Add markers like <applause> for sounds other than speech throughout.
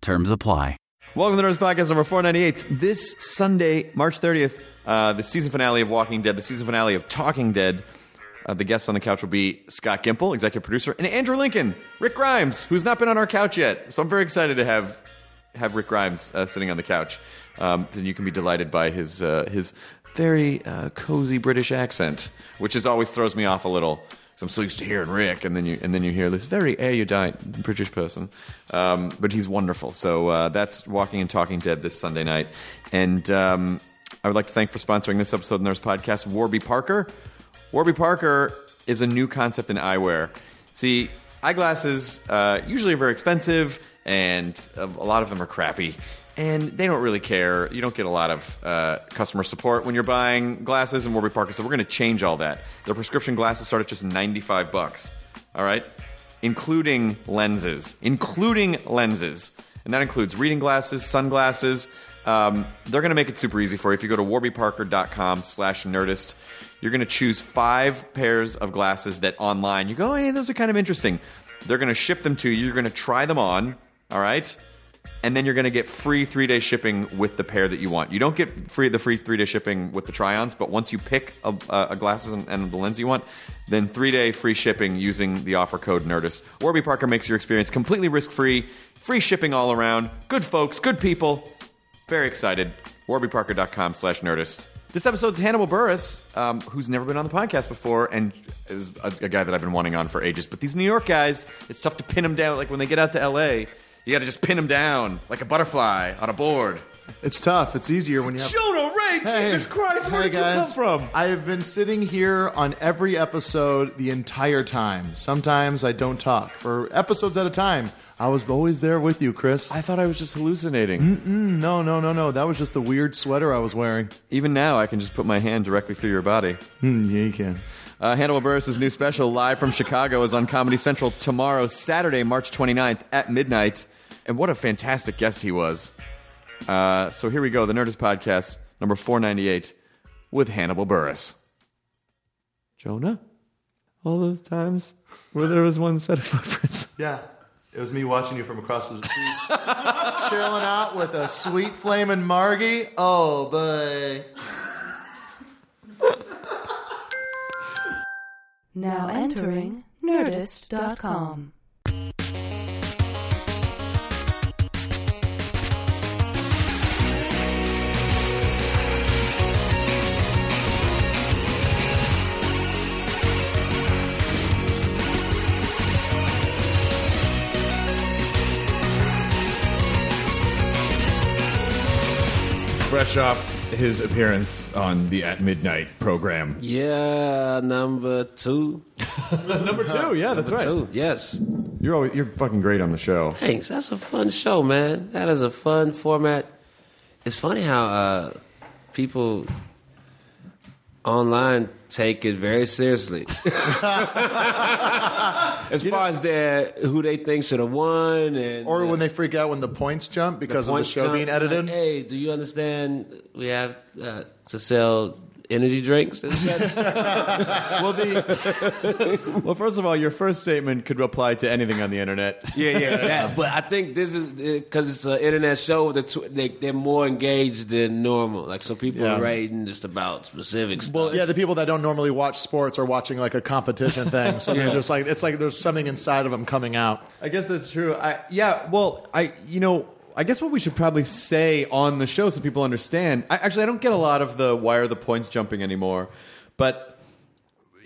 Terms apply. Welcome to the Nerdist Podcast number 498. This Sunday, March 30th, uh, the season finale of Walking Dead, the season finale of Talking Dead. Uh, the guests on the couch will be Scott Gimple, executive producer, and Andrew Lincoln, Rick Grimes, who's not been on our couch yet. So I'm very excited to have have Rick Grimes uh, sitting on the couch. Um, then you can be delighted by his uh, his very uh, cozy British accent, which is always throws me off a little. I'm so used to hearing Rick, and then you and then you hear this very erudite British person, um, but he's wonderful. So uh, that's Walking and Talking Dead this Sunday night, and um, I would like to thank for sponsoring this episode of Nerdist Podcast Warby Parker. Warby Parker is a new concept in eyewear. See, eyeglasses uh, usually are very expensive, and a lot of them are crappy. And they don't really care. You don't get a lot of uh, customer support when you're buying glasses in Warby Parker. So we're going to change all that. Their prescription glasses start at just 95 bucks. All right, including lenses, including lenses, and that includes reading glasses, sunglasses. Um, they're going to make it super easy for you. If you go to warbyparker.com/nerdist, you're going to choose five pairs of glasses that online you go, hey, those are kind of interesting. They're going to ship them to you. You're going to try them on. All right and then you're going to get free three day shipping with the pair that you want. You don't get free the free three day shipping with the try-ons, but once you pick a, a glasses and, and the lens you want, then three day free shipping using the offer code Nerdist. Warby Parker makes your experience completely risk free, free shipping all around. Good folks, good people. Very excited. WarbyParker.com/slash Nerdist. This episode's Hannibal Buress, um, who's never been on the podcast before, and is a, a guy that I've been wanting on for ages. But these New York guys, it's tough to pin them down. Like when they get out to L.A., you got to just pin him down like a butterfly on a board. It's tough. It's easier when you have. Jonah Ray, Jesus Christ, where Hey, did you come from? I have been sitting here on every episode the entire time. Sometimes I don't talk for episodes at a time. I was always there with you, Chris. I thought I was just hallucinating. No, no, no, no. That was just the weird sweater I was wearing. Even now, I can just put my hand directly through your body. Hmm, yeah, you can. Uh, Hannibal Buress' new special, live from Chicago, is on Comedy Central tomorrow, Saturday, March 29th at midnight. And what a fantastic guest he was. Uh, so here we go, the Nerdist Podcast, number 498, with Hannibal Buress. Jonah? All those times where there was one set of footprints. <laughs> Yeah. It was me watching you from across the beach, <laughs> chilling out with a sweet flaming Margie. Oh, boy. Now entering Nerdist.com. Fresh off his appearance on the At Midnight program. Yeah, number two. <laughs> Number two, yeah, that's right. Two, yes. You're always, you're fucking great on the show. Thanks. That's a fun show, man. That is a fun format. It's funny how uh, people online take it very seriously. <laughs> as far as their who they think should have won, and Or when they freak out when the points jump because of the show jump, being edited. Like, hey, do you understand? We have uh, to sell energy drinks and such. <laughs> well, the well, first of all, your first statement could apply to anything on the internet. Yeah, yeah, that. Uh, but I think this is because it's an internet show. That they they're more engaged than normal. Like so, people Yeah. are writing just about specific stuff. Well, yeah, the people that don't normally watch sports are watching like a competition thing. So Yeah. they're just like it's like there's something inside of them coming out. I guess that's true. I yeah. Well, I you know I guess what we should probably say on the show so people understand. I, actually, I don't get a lot of the why are the points jumping anymore, but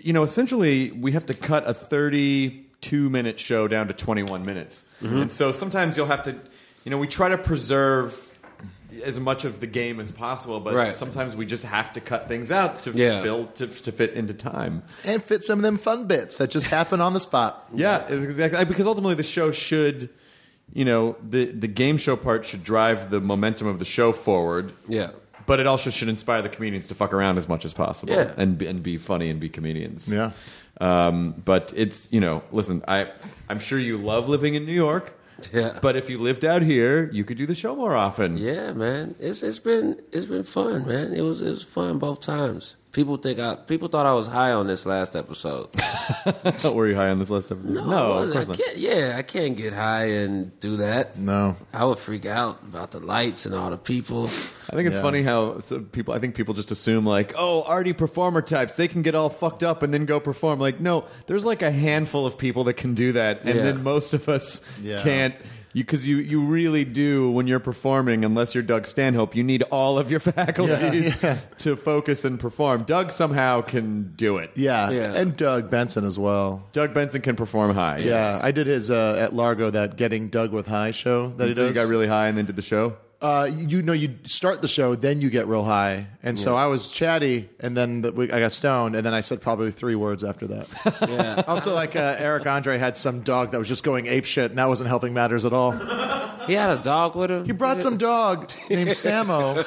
you know, essentially, we have to cut a 32 minute show down to 21 minutes, mm-hmm. and so sometimes you'll have to, you know, we try to preserve. As much of the game as possible, but Right. sometimes we just have to cut things out to Yeah. fill to, to fit into time. and fit some of them fun bits that just happen on the spot. Yeah, exactly because ultimately the show should, you know, the the game show part should drive the momentum of the show forward. Yeah. But it also should inspire the comedians to fuck around as much as possible Yeah. and be, and be funny and be comedians. Yeah. Um, but it's you know, listen, I I'm sure you love living in New York. Yeah. But if you lived out here, you could do the show more often. Yeah, man. It's it's been it's been fun, man. It was it was fun both times. People think I people thought I was high on this last episode. <laughs> Were you high on this list? Of, No, no I of wasn't. course I not. can't. Yeah, I can't get high and do that. No. I would freak out about the lights and all the people. I think it's Yeah. funny how so people. I think people just assume like, oh, arty performer types, they can get all fucked up and then go perform. Like, no, there's like a handful of people that can do that, and Yeah. then most of us Yeah. can't. You because you you really do when you're performing, unless you're Doug Stanhope, you need all of your <laughs> faculties yeah. to focus and perform. Doug somehow can do it. Yeah. Yeah. And Doug Benson as well. Doug Benson can perform high. Yeah, yes. I did his uh, at Largo that Getting Doug with High show that he so does. you got really high and then did the show. Uh, you know, you start the show, then you get real high, and so I was chatty, and then the, we, I got stoned, and then I said probably three words after that. <laughs> Yeah. also, like uh, Eric Andre had some dog that was just going ape shit, and that wasn't helping matters at all. <laughs> he had a dog with him. He brought some dog named <laughs> Samo,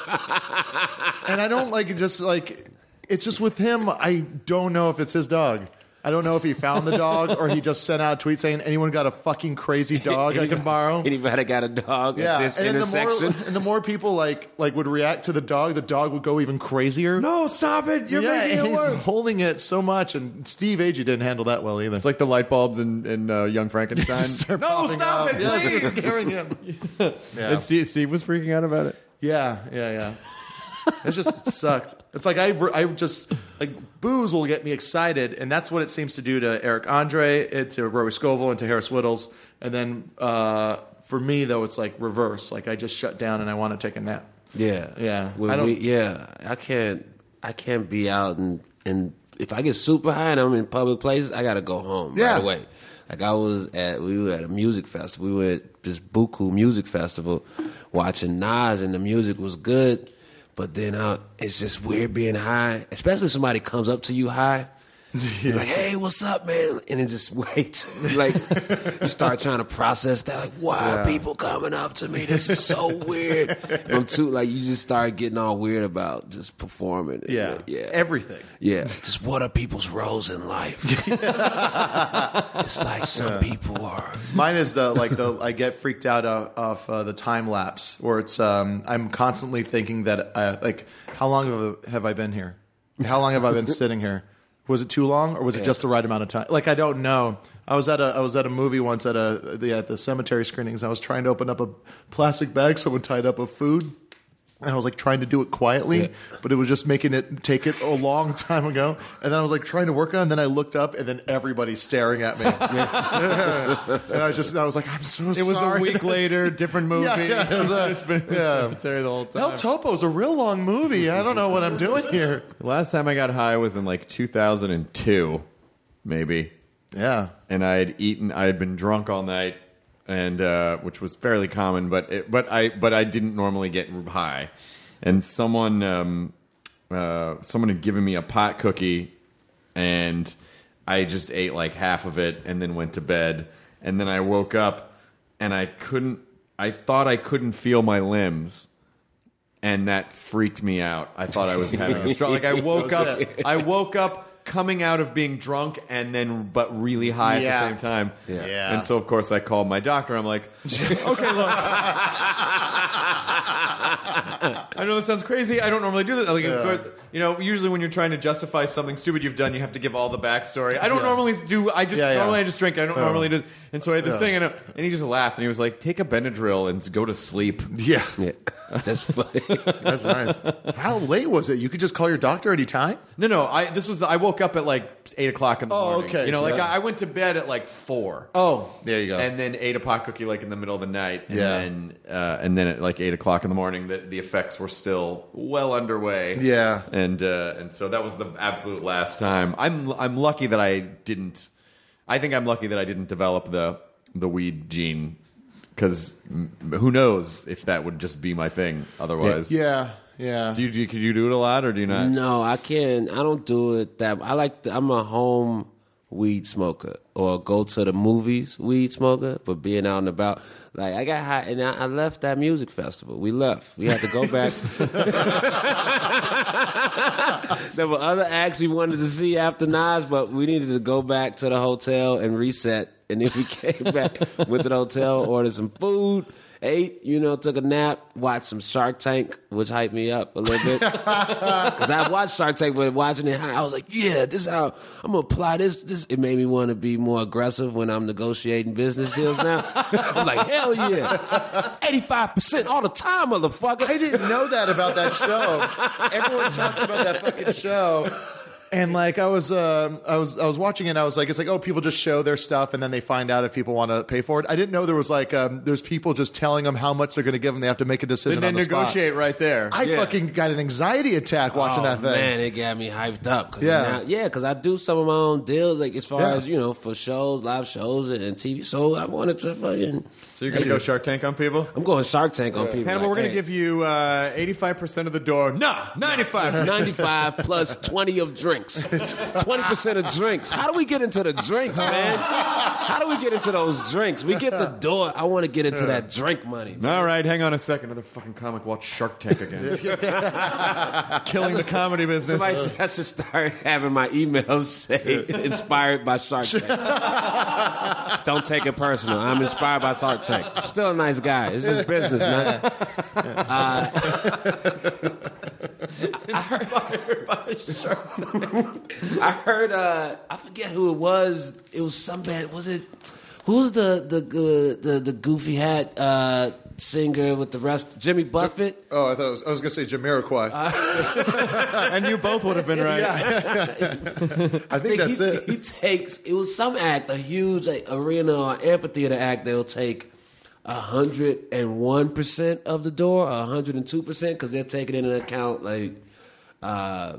and I don't like it. Just like it's just with him, I don't know if it's his dog. I don't know if he found the dog or he just sent out a tweet saying, "Anyone got a fucking crazy dog I can borrow?" <laughs> Anybody got a dog Yeah, at this and then the more and the more people like like would react to the dog, the dog would go even crazier. No, stop it! You're yeah, making and it he's worse. holding it so much, and Steve Agee didn't handle that well either. It's like the light bulbs in, in uh, Young Frankenstein. <laughs> No, stop up. it, Yeah, please! it's scaring him. yeah. <laughs> And Steve, Steve was freaking out about it. yeah, yeah, yeah. It just sucked. It's like I, I just like booze will get me excited, and that's what it seems to do to Eric Andre, to Rory Scovel, and to Harris Wittels. And then uh, for me though, it's like reverse. Like I just shut down and I want to take a nap. Yeah, Yeah. When I don't- we, yeah, I can't. I can't be out and and if I get super high and I'm in public places, I gotta go home Yeah. right away. Like I was at, we were at a music festival. We were at this Buku music festival, watching Nas, and the music was good. But then uh, it's just weird being high, especially if somebody comes up to you high. <laughs> You're like, hey, what's up, man? And it just <laughs> waits. like, you start trying to process that. Like, why are people coming up to me? This is so weird. <laughs> I'm too, like, you just start getting all weird about just performing. Yeah, Yeah. everything. yeah. Just what are people's roles in life? it's like some people are. Mine is the like the I get freaked out of, of uh, the time lapse where it's um, I'm constantly thinking that uh, like how long have I been here? How long have I been sitting here? Was it too long or was it just the right amount of time? Like I don't know. I was at a I was at a movie once at a the, at the cemetery screenings. I was trying to open up a plastic bag someone tied up of food. And I was like trying to do it quietly, but it was just making it take it a long <laughs> time ago. And then I was like trying to work on it. And then I looked up, and then everybody's staring at me. <laughs> <laughs> and I was just, I was like, I'm so It was a week later, different movie. Yeah, yeah, it was a- It's been yeah. cemetery the whole time. El Topo's a real long movie. I don't know what I'm doing here. The last time I got high was in like 2002, maybe. Yeah. And I had eaten, I had been drunk all night, and uh, which was fairly common, but it, but I but I didn't normally get high. And someone um, uh, someone had given me a pot cookie, and I just ate like half of it, and then went to bed. And then I woke up, and I couldn't. I thought I couldn't feel my limbs. and that freaked me out. I thought I was having a stroke. Like I woke <laughs> up, I woke up coming out of being drunk and then but really high Yeah. at the same time. Yeah. And so of course I called my doctor. I'm like, <laughs> okay, look. <laughs> I know this sounds crazy. I don't normally do this. Like, of course, you know, usually when you're trying to justify something stupid you've done, you have to give all the backstory. I don't Yeah. normally do. I just Yeah, yeah. normally I just drink. I don't Yeah. normally do. And so I had this Yeah. thing, and, uh, and he just laughed, and he was like, "Take a Benadryl and go to sleep." Yeah, Yeah, <laughs> that's funny. that's nice. How late was it? You could just call your doctor anytime. No, no. I this was. I woke up at like eight o'clock in the morning. Oh, morning. okay, You know, so like that- I, I went to bed at like four. Oh, there you go. and then ate a pot cookie like in the middle of the night, and Yeah. then uh, and then at like eight o'clock in the morning, the, the effects were still well underway. Yeah. and uh, and so that was the absolute last time. I'm I'm lucky that I didn't. I think I'm lucky that I didn't develop the the weed gene because who knows if that would just be my thing otherwise. yeah, yeah. Do you, do you could you do it a lot or do you not? No, I can't. I don't do it that. I like. To, I'm a home weed smoker or go to the movies weed smoker. But being out and about, like I got hot and I, I left that music festival. We left. We had to go back. <laughs> <laughs> there were other acts we wanted to see after Nas, but we needed to go back to the hotel and reset. And then we <laughs> came back, went to the hotel, ordered some food, ate, you know, took a nap, watched some Shark Tank, which hyped me up a little bit. <laughs> Because I watched Shark Tank, but watching it, I was like, yeah, this is how I'm gonna apply this. This it made me want to be more aggressive when I'm negotiating business deals now. <laughs> I'm like, hell yeah, 85 percent all the time, motherfucker. I didn't know that about that show. Everyone talks about that fucking show. And like I was, um, I was, I was watching it. and I was like, it's like, oh, people just show their stuff, and then they find out if people want to pay for it. I didn't know there was like, um, there's people just telling them how much they're going to give them. They have to make a decision And then on the spot. negotiate right there. I fucking got an anxiety attack watching oh, that thing. Man, it got me hyped up. Cause Yeah. now- yeah, because I do some of my own deals, like as far Yeah. as you know, for shows, live shows, and, and TV. So I wanted to fucking. So you're gonna go Shark Tank on people? I'm going Shark Tank on people. Hannibal, like, we're going to hey, give you uh, 85% of the door. No, 95. <laughs> 95 plus 20 of drinks. 20% of drinks. How do we get into the drinks, <laughs> man? How do we get into those drinks? We get the door. I want to get into that drink money. All right, hang on a second. Another fucking comic watch Shark Tank again. <laughs> Killing the comedy business. Somebody I should start having my emails say inspired by Shark Tank. Don't take it personal. I'm inspired by Shark Tank. I'm still a nice guy. It's just business, man. <laughs> I heard. Uh, I forget who it was. It was some band. Was it? Who's the the uh, the the goofy hat uh, singer with the rest? Jimmy Buffett. Oh, I thought it was, I was going to say Jamiroquai. <laughs> and you both would have been right. <laughs> I think that's he, it. He takes it was some act, a huge like, arena or amphitheater act. They'll take hundred and one percent of the door, hundred and two percent, because they're taking into account like uh,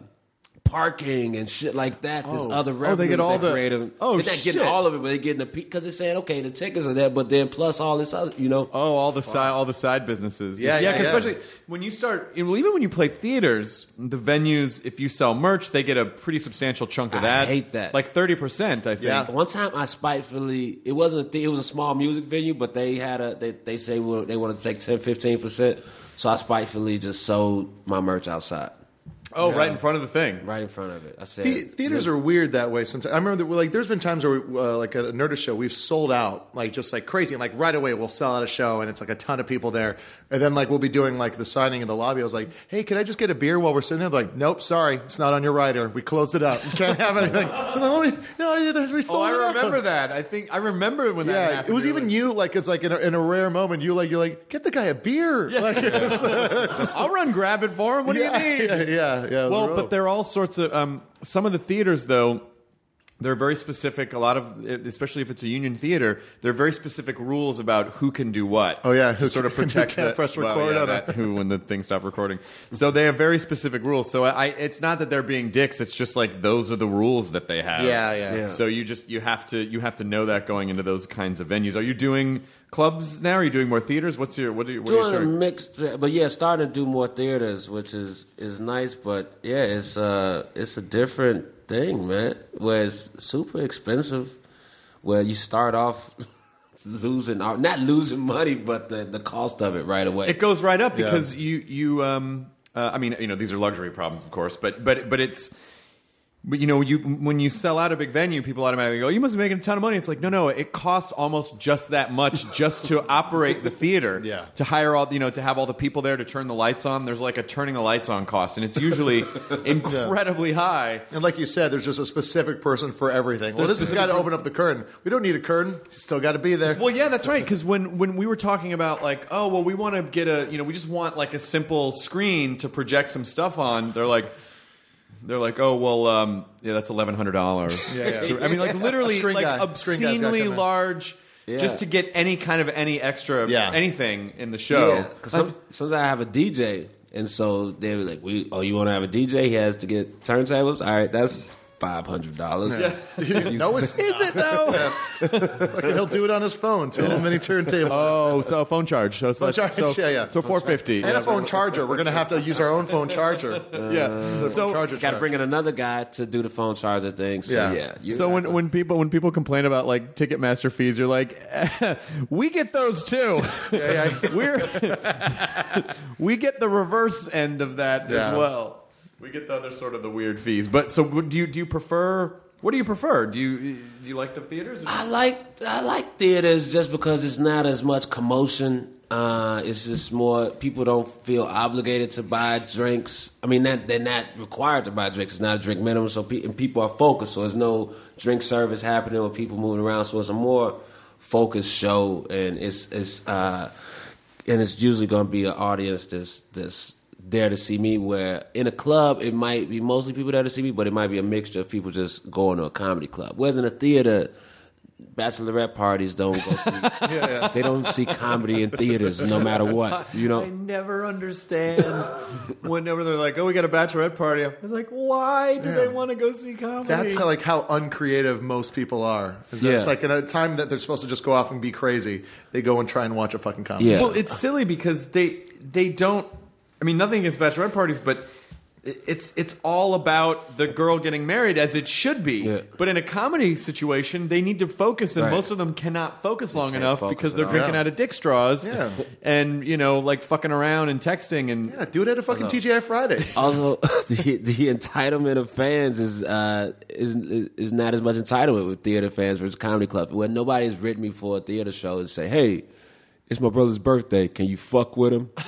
parking and shit like that. This oh. other revenue Oh, they get all the- create of- oh, they're not getting shit. all of it, but they're getting the because they're saying okay, the tickets are there, but then plus all this other, you know. Oh, all the side, all the side businesses. Yeah, yeah, 'cause yeah. especially when you start, well, even when you play theaters, the venues, if you sell merch, they get a pretty substantial chunk of I that. hate that. like thirty percent. I think. Yeah. One time, I spitefully, it wasn't a thing, it was a small music venue, but they had a, they, they say well, they wanted to take 10, 15%. So I spitefully just sold my merch outside, Oh, right in front of the thing. right in front of it. I said, The- theaters are weird that way. Sometimes I remember that, like there's been times where we, uh, like at a Nerdist show we've sold out like just like crazy and like right away we'll sell out a show and it's like a ton of people there and then like we'll be doing like the signing in the lobby. I was like, hey, can I just get a beer while we're sitting there? They're like, nope, sorry, it's not on your rider. We closed it up. You can't have anything. <laughs> I'm like, "Oh, no, there's- we sold Oh, it I out." remember that. I think I remember when that Yeah, happened. it was You're even like, you. Like it's like in a, in a rare moment, you like you're like, get the guy a beer. <laughs> Like, it's- <laughs> I'll run grab it for him. What yeah, do you need? Yeah, yeah, yeah. Well, real. but there are all sorts of um, some of the theaters though. They're very specific. A lot of, especially if it's a union theater, there are very specific rules about who can do what. Oh, yeah, to who sort of can- who protect can't the, press well, yeah, on that it. who when the thing stopped recording. <laughs> So they have very specific rules. So I, it's not that they're being dicks. It's just like those are the rules that they have. Yeah, yeah. Yeah. So you just you have to you have to know that going into those kinds of venues. Are you doing clubs now? Are you doing more theaters? What's your what do you what are you doing a charging? mix, but yeah, starting to do more theaters, which is is nice. But yeah, it's uh it's a different thing, man. Where it's super expensive. Where you start off <laughs> losing, not losing money, but the the cost of it right away. It goes right up because you you um uh, I mean you know these are luxury problems of course, but but but it's but you know, you when you sell out a big venue, people automatically go, "You must be making a ton of money." It's like, no, no, it costs almost just that much <laughs> just to operate the theater. Yeah. To hire all, you know, to have all the people there to turn the lights on. There's like a turning the lights on cost, and it's usually <laughs> incredibly high. And like you said, there's just a specific person for everything. Well, this has got to open up the curtain. We don't need a curtain. Still got to be there. Well, yeah, that's right. Because when when we were talking about like, oh, well, we want to get a, you know, we just want like a simple screen to project some stuff on. They're like. They're like, oh well, um, yeah, that's eleven hundred dollars. Yeah, yeah. I mean, like <laughs> literally, String like guy. String guy's gotta obscenely come in. large, Yeah. just to get any kind of any extra Yeah. anything in the show. Yeah, because some, sometimes I have a DJ, and so they were like, "We, oh, you want to have a DJ? He has to get turntables. All right, that's five hundred dollars. no, it's <laughs> Is it though? Fucking he'll do it on his phone. Two little mini turntable. oh, so phone charge. So, so, charge, so, yeah, yeah. So four fifty. and a phone charger. We're gonna have to use our own phone charger. <laughs> Yeah. So, So charger Got to charge. bring in another guy to do the phone charger thing. So Yeah. yeah, you- So when, when people when people complain about like Ticketmaster fees, you're like, <laughs> we get those too. We're we get the reverse end of that Yeah. as well. We get the other sort of the weird fees. But so do you do you prefer? What do you prefer? Do you do you like the theaters? Or I like I like theaters just because it's not as much commotion. Uh, it's just more people don't feel obligated to buy drinks. I mean, that they're not required to buy drinks. It's not a drink minimum, so pe- and people are focused. So there's no drink service happening or people moving around. So it's a more focused show, and it's it's uh, and it's usually going to be an audience that's that's there to see me. Where in a club, it might be mostly people there to see me, but it might be a mixture of people just going to a comedy club. Whereas in a theater, bachelorette parties don't go see. <laughs> Yeah, They don't see comedy in theaters, no matter what. You know, I never understand <laughs> whenever they're like, "Oh, we got a bachelorette party." I was like, "Why do they want to go see comedy?" That's how, like how uncreative most people are. Is Yeah. It's like in a time that they're supposed to just go off and be crazy, they go and try and watch a fucking comedy. Yeah. Well, it's silly because they they don't. I mean, nothing against bachelorette parties, but it's it's all about the girl getting married as it should be. Yeah. But in a comedy situation, they need to focus, and Right. most of them cannot focus long enough focus because they're drinking Yeah. out of dick straws. Yeah. and you know, like fucking around and texting and. Yeah, do it at a fucking TGI Friday. <laughs> also <laughs> the the entitlement of fans is uh is is not as much entitlement with theater fans versus comedy club. Where nobody's written me for a theater show and say, "Hey, it's my brother's birthday. Can you fuck with him?" <laughs>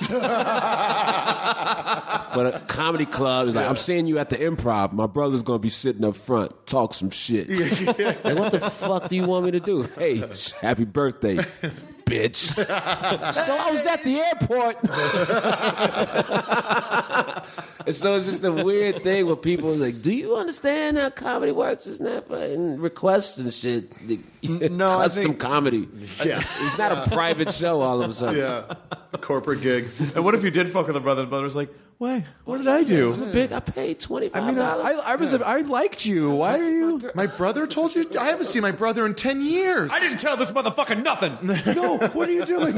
But a comedy club is like, I'm seeing you at the improv. My brother's gonna be sitting up front, talk some shit. <laughs> Like, what the fuck do you want me to do? Hey, happy birthday, bitch. <laughs> so I was at the airport. and so it's just a weird thing where people are like, Do you understand how comedy works? It's not fucking requests and shit. <laughs> No, I custom think- comedy. Yeah. <laughs> It's not a private show all of a sudden. yeah, a corporate gig. And what if you did fuck with a brother? and The brother's like, "Why? What did I do?" Big, I paid twenty I five mean, dollars. I, I was, I liked you. Why are you? My brother told you I haven't seen my brother in ten years. I didn't tell this motherfucker nothing. <laughs> no, what are you doing?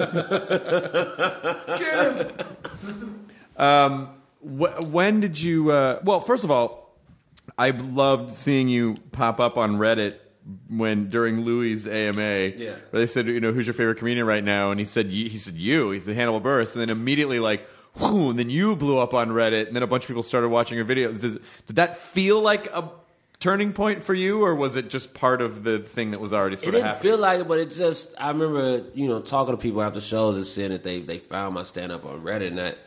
Get him. Um, wh- when did you? Uh, well, first of all, I loved seeing you pop up on Reddit when during Louis' AMA. Yeah. where they said, you know, who's your favorite comedian right now? And he said, he said you. He said Hannibal Buress, and then immediately like. And then you blew up on Reddit, and then a bunch of people started watching your videos. Did, did that feel like a turning point for you, or was it just part of the thing that was already It sort of didn't happening? feel like it, but it just. I remember, you know, talking to people after shows and seeing that they they found my stand up on Reddit, and that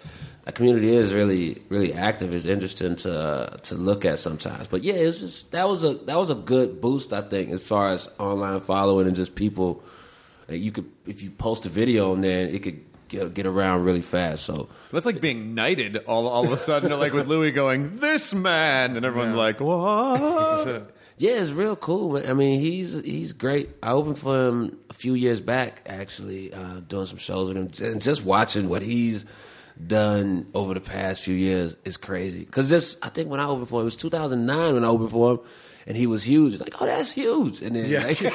that community is really really active. It's interesting to uh, to look at sometimes. But yeah, it was just that was a that was a good boost, I think, as far as online following and just people. Like you could if you post a video on there, it could get, get around really fast. So That's like being knighted all, all of a sudden, like with Louis going, this man, and everyone's like, what? <laughs> Yeah, it's real cool. Man. I mean, he's he's great. I opened for him a few years back, actually, uh, doing some shows with him, and just watching what he's done over the past few years is crazy. Because just I think when I opened for him, it was 2009 when I opened for him, and he was huge. It's like, oh, that's huge. And then, like, <laughs>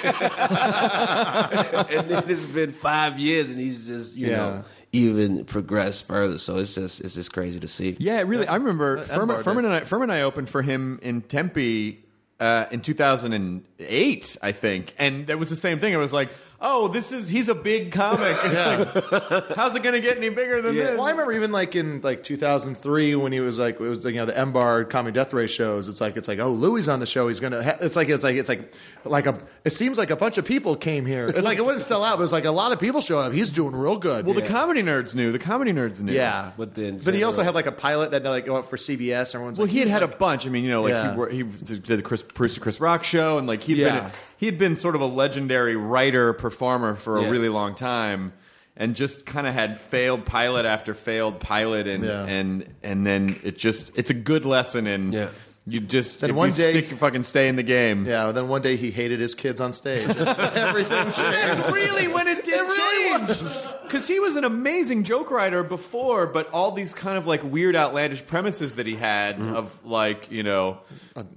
and then it's been five years, and he's just you Yeah. know even progressed further. So it's just it's just crazy to see. Yeah, really. I remember Ed Furman, Bar Furman and I. Furman and I opened for him in Tempe uh, in 2008, I think, and that was the same thing. It was like oh, this is he's a big comic. <laughs> Like, <laughs> how's it going to get any bigger than this? Well, I remember even like in like 2003 when he was like it was you know the M Bar Comedy Death Ray shows. It's like it's like oh Louis on the show. He's gonna. Ha-. It's like it's like it's like like a. It seems like a bunch of people came here. It's <laughs> like it wouldn't sell out, but it's like a lot of people showed up. He's doing real good. well, the comedy nerds knew. The comedy nerds knew. yeah, But then but he also had like a pilot that like went for CBS. Everyone's Well, like, he had had like- a bunch. I mean, you know, like Yeah. he, he did the Chris producer Chris Rock show, and like he'd Yeah. been he had been sort of a legendary writer performer for a Yeah. really long time, and just kind of had failed pilot after failed pilot, and Yeah. and and then it just it's a good lesson in Yeah. You just Then one you day- stick fucking stay in the game. Yeah, then one day he hated his kids on stage. <laughs> Everything changed. That's really when it did change. Because he was an amazing joke writer before, but all these kind of like weird, outlandish premises that he had Mm-hmm. of like, you know,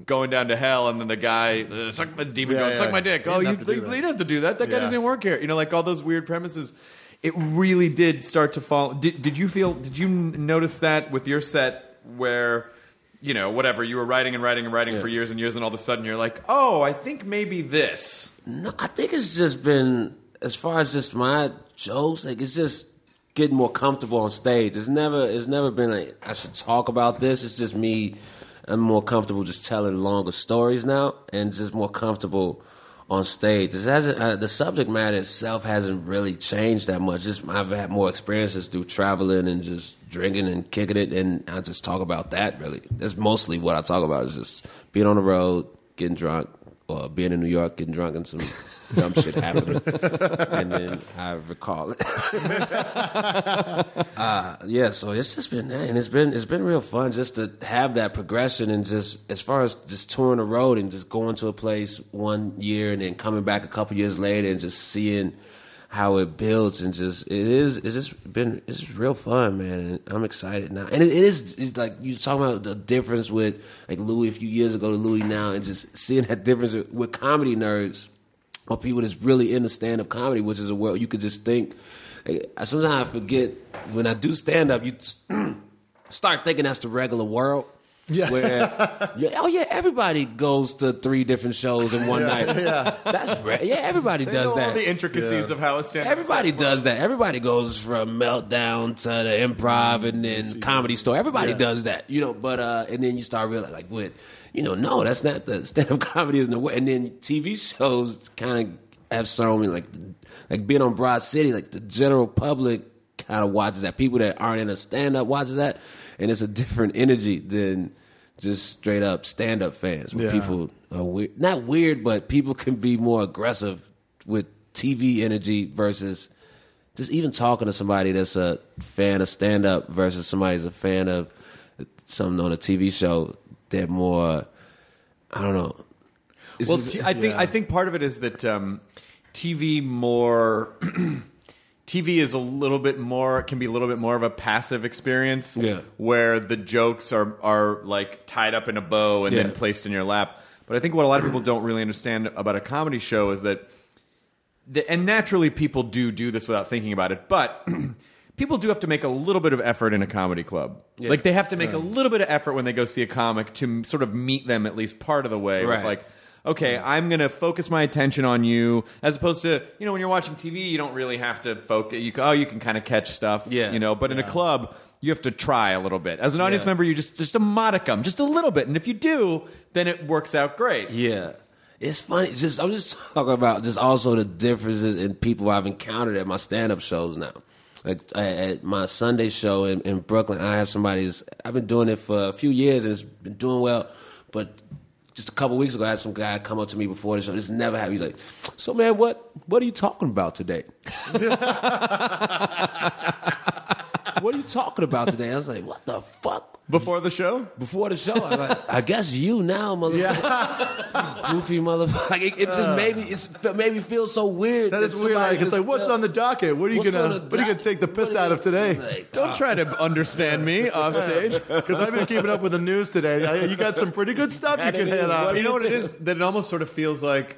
going down to hell and then the guy, uh, suck my demon Yeah, going, yeah. suck my dick. You Oh, didn't you, have to do you that. didn't have to do that. That guy doesn't even work here. You know, like all those weird premises. It really did start to fall. Did, did you feel, did you notice that with your set where, you know, whatever, you were writing and writing and writing for years and years, and all of a sudden you're like, oh, I think maybe this. No, I think it's just been as far as just my jokes, like it's just getting more comfortable on stage. It's never it's never been like I should talk about this. It's just me. I'm more comfortable just telling longer stories now, and just more comfortable on stage. It hasn't uh, the subject matter itself hasn't really changed that much. Just I've had more experiences through traveling and just drinking and kicking it, and I just talk about that. Really, that's mostly what I talk about. Is just being on the road, getting drunk, or being in New York, getting drunk, and some dumb shit happening, <laughs> and then I recall it. <laughs> uh, yeah, so it's just been that, and it's been it's been real fun just to have that progression, and just as far as just touring the road and just going to a place one year and then coming back a couple years later and just seeing how it builds and just it is it's just been it's real fun man and i'm excited now. And it, it is it's like you talking about the difference with like louis a few years ago to louis now and just seeing that difference with comedy nerds or people that's really into stand-up comedy which is a world you could just think like, sometimes i forget when i do stand-up you <clears throat> start thinking that's the regular world Yeah. Where, <laughs> yeah, oh yeah, everybody goes to three different shows in one night. <laughs> Yeah, that's right. Yeah, everybody They does know that. all the intricacies of how a stand Everybody does that. Everybody goes from meltdown to the improv and then comedy store. Everybody does that, you know. But uh, and then you start realizing, like, with you know, no, that's not the <laughs> stand up comedy is no way. And then TV shows kind of have shown me like, like being on Broad City, like the general public kind of watches that. People that aren't in a stand up watches that, and it's a different energy than just straight up stand up fans. Where Yeah. people are weird, not weird, but people can be more aggressive with TV energy versus just even talking to somebody that's a fan of stand up versus somebody that's a fan of something on a TV show. They're more, I don't know. It's Well, just- t- I think I think part of it is that um, TV more <clears throat> TV is a little bit more can be a little bit more of a passive experience. Yeah. where the jokes are are like tied up in a bow and then placed in your lap. But I think what a lot of people don't really understand about a comedy show is that, the, and naturally people do do this without thinking about it, but. <clears throat> People do have to make a little bit of effort in a comedy club. Like they have to make a little bit of effort when they go see a comic to sort of meet them at least part of the way. With Right. like, okay, I'm going to focus my attention on you, as opposed to you know when you're watching TV, you don't really have to focus. You can, oh, you can kind of catch stuff, Yeah. You know, but in a club, you have to try a little bit. As an audience Yeah. member, you just just a modicum, just a little bit, and if you do, then it works out great. Yeah. It's funny. Just I'm just talking about just also the differences in people I've encountered at my stand up shows now. Like at- at my Sunday show in, in Brooklyn, I have somebody's. I've been doing it for a few years and it's been doing well. But just a couple weeks ago, I had some guy come up to me before the show. This never happened. He's like, "So man, what what are you talking about today?" <laughs> <laughs> what are you talking about today? I was like, "What the fuck." Before the show, before the show. I'm like, I guess you now, motherfucker. Goofy motherfucker. Like, it, it just made me, it's, it made me feel so weird. That is weird. Like, it's like, what's felt- on the docket? What are you gonna on What are you gonna take the piss out of today? like, don't ah. try to understand me <laughs> off stage. Because I've been keeping up with the news today. You got some pretty good stuff you can hit even- on. you know what it is? That it almost sort of feels like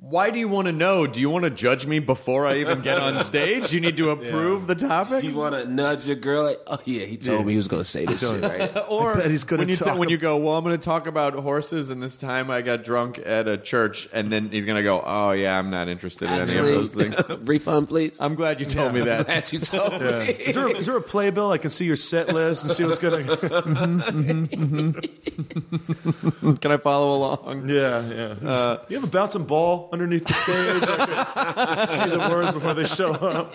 why do you want to know? Do you want to judge me before I even get on stage? You need to <laughs> approve the topics. You want to nudge your girl? Like, oh yeah, he told me he was going to say this shit right. <laughs> or bet he's gonna when you talk when you go, well, I'm going to talk about horses, and this time I got drunk at a church, and then he's going to go, oh yeah, I'm not interested in any of those things. <laughs> Refund, please. I'm glad you told me that. Glad you told me. Is there, is there a playbill? I can see your set list and see what's going to. Mm-hmm, mm-hmm, mm-hmm. Can I follow along? Yeah, yeah. Uh, you have a bouncing ball underneath the stage. I can just see the words before they show up.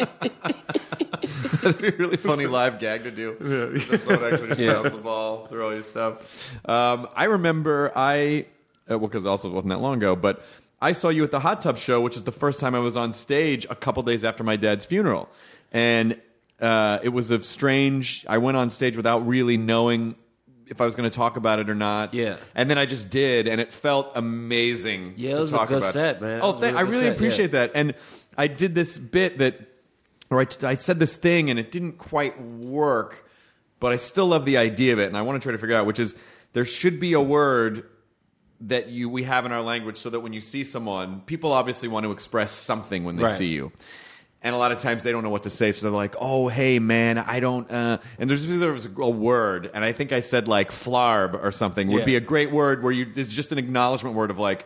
That'd be a really funny live gag to do. If Someone actually just Yeah. bounce the ball through all your stuff. Um, I remember I, uh, well, because also it wasn't that long ago, but I saw you at the Hot Tub Show, which is the first time I was on stage a couple days after my dad's funeral, and uh, it was a strange. I went on stage without really knowing if I was going to talk about it or not. Yeah. and then I just did, and it felt amazing. Yeah, it to was a talk good about. set, man. Oh, was a thank, really I really set, yeah. appreciate that, and I did this bit that or I, I said this thing and it didn't quite work, but I still love the idea of it, and I want to try to figure out which is there should be a word that you we have in our language so that when you see someone, people obviously want to express something when they Right. see you. And a lot of times they don't know what to say, so they're like, "Oh, hey, man, I don't." Uh, and there's there was a word, and I think I said like "flarb" or something would Yeah. be a great word where you it's just an acknowledgement word of like,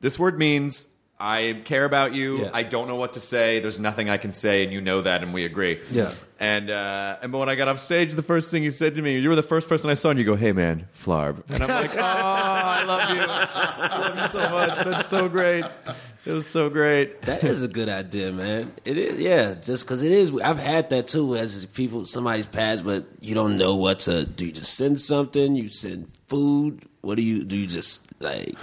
this word means I care about you. Yeah. I don't know what to say. There's nothing I can say, and you know that, and we agree. Yeah. And uh, and but when I got off stage, the first thing you said to me, you were the first person I saw, and you go, "Hey, man, flarb," and I'm like, "Oh, I love you. I love you so much. That's so great. It was so great." That is a good idea, man. It is, yeah. Just because it is, I've had that too. As people, somebody's passed, but you don't know what to. Do you just send something? You send food? What do you do? You just like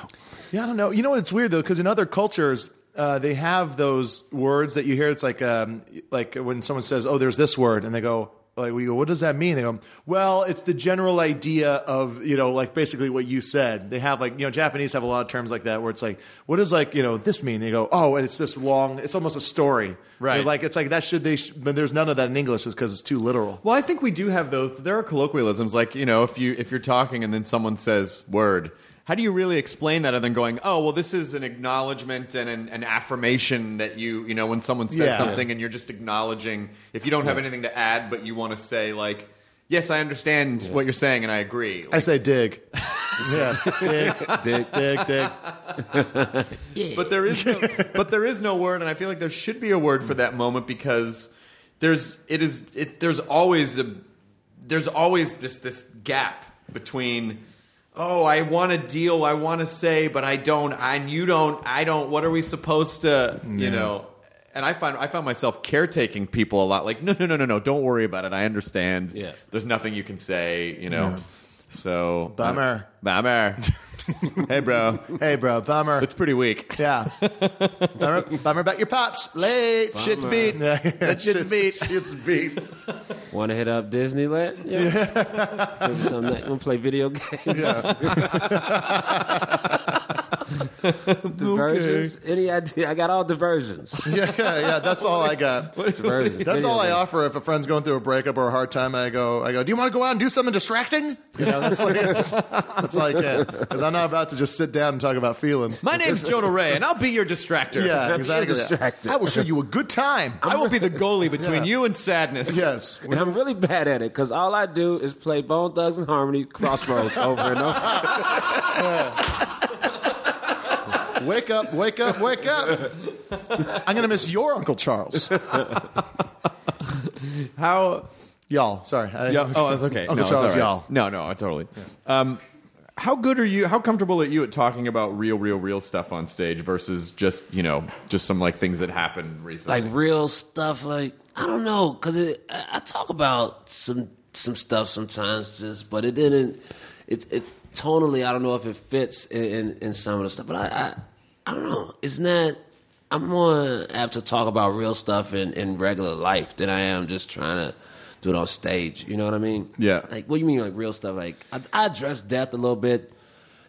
Yeah, I don't know. You know it's weird though, because in other cultures, uh, they have those words that you hear. It's like um, like when someone says, "Oh, there's this word," and they go. Like we go, what does that mean? They go, well, it's the general idea of you know, like basically what you said. They have like you know, Japanese have a lot of terms like that where it's like, what does like you know this mean? They go, oh, and it's this long. It's almost a story, Right. They're Like it's like that should they? Sh- but there's none of that in English because it's too literal. Well, I think we do have those. There are colloquialisms, like you know, if you if you're talking and then someone says "word," how do you really explain that other than going, "Oh, well, this is an acknowledgement and an, an affirmation that you you know when someone says Yeah. something and you're just acknowledging if you don't have anything to add, but you want to say like." Yes, I understand what you're saying, and I agree. I say dig, <laughs> yeah, dig, dick. dig, dig. <laughs> but there is no, but there is no word, and I feel like there should be a word for that moment because there's it is it, there's always a there's always this this gap between oh I want to deal I want to say but I don't and you don't I don't what are we supposed to you know? And I find I found myself caretaking people a lot like no no no no no don't worry about it I understand. Yeah. there's nothing you can say you know? So Bummer. bummer <laughs> hey bro Hey, bro, bummer. it's pretty weak Yeah. <laughs> bummer, bummer about your pops. Late. Shit's beat. Yeah, That shit's beat. Shit's beat. <laughs> Want to hit up Disneyland? Yeah. Maybe something Want to play video games? <laughs> diversions? Any idea? I got all diversions. <laughs> Yeah, yeah, yeah. That's all I got. <laughs> diversions. That's all I offer if a friend's going through a breakup or a hard time. I go, I go. Do you want to go out and do something distracting? You know, that's like that's, that's all I can because I'm not about to just sit down and talk about feelings. My name's Jonah Ray, and I'll be your distractor. yeah, exactly. distracted. I will show you a good time. I will be the goalie between Yeah. you and sadness. yes. And I'm really bad at it because all I do is play Bone Thugs and Harmony Crossroads over and over. Wake up! Wake up! Wake up! I'm gonna miss your Uncle Charles. How? Y'all, sorry. I, Yeah, oh, that's okay. Uncle no, it's Charles, all right. y'all. No, no, totally. Um, how good are you? How comfortable are you at talking about real, real, real stuff on stage versus just you know just some like things that happened recently? like real stuff. Like I don't know, cause I, I talk about some some stuff sometimes, just but it didn't. It, it tonally, I don't know if it fits in, in, in some of the stuff, but I, I I don't know. It's not. I'm more apt to talk about real stuff in, in regular life than I am just trying to do it on stage. You know what I mean? Yeah. Like, what do you mean, like real stuff? Like, I, I address death a little bit,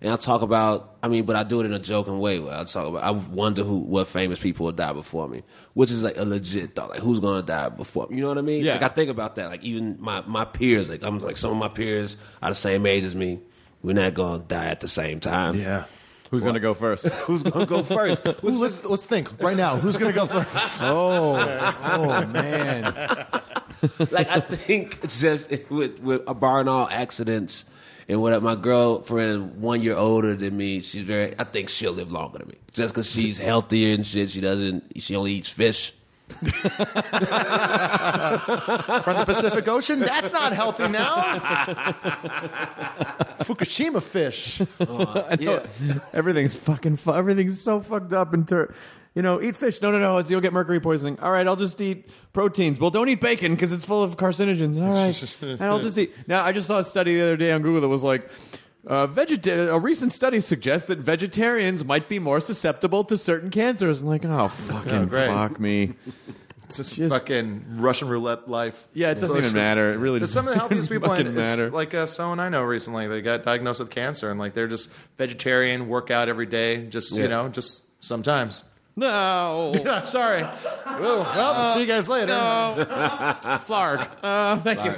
and I talk about. I mean, but I do it in a joking way. Where I talk about. I wonder who, what famous people will die before me, which is like a legit thought. Like, who's gonna die before? me? You know what I mean? Yeah. Like, I think about that. Like, even my my peers. Like, I'm like some of my peers are the same age as me. We're not gonna die at the same time. Yeah. Who's going to go first? <laughs> Who's gonna go first? <laughs> Ooh, let's let's think right now. Who's gonna go first? <laughs> oh, oh man. like I think it's just with with a barring all accidents and what my girlfriend one year older than me, she's very. I think she'll live longer than me just because she's healthier and shit. She doesn't. She only eats fish. From the Pacific Ocean? That's not healthy now. Fukushima fish. Oh, yeah, <laughs> Everything's fucking. Fu- everything's so fucked up And ter- You know, eat fish. No, no, no. It's, you'll get mercury poisoning. All right, I'll just eat proteins. Well, don't eat bacon because it's full of carcinogens. All right, <laughs> and I'll just eat. Now, I just saw a study the other day on Google that was like. Uh, vegeta- a recent study suggests that vegetarians might be more susceptible to certain cancers. I'm like, oh, fucking great. fuck me. <laughs> It's just, fucking Russian roulette life. Yeah, it doesn't even matter. It really There's doesn't some of the healthiest <laughs> people. fucking and it's matter. Like uh, someone I know recently, they got diagnosed with cancer, and like they're just vegetarian, work out every day, just Yeah. you know, just sometimes. No. <laughs> Sorry. Ooh, well, see you guys later. Flarg. Uh, thank you.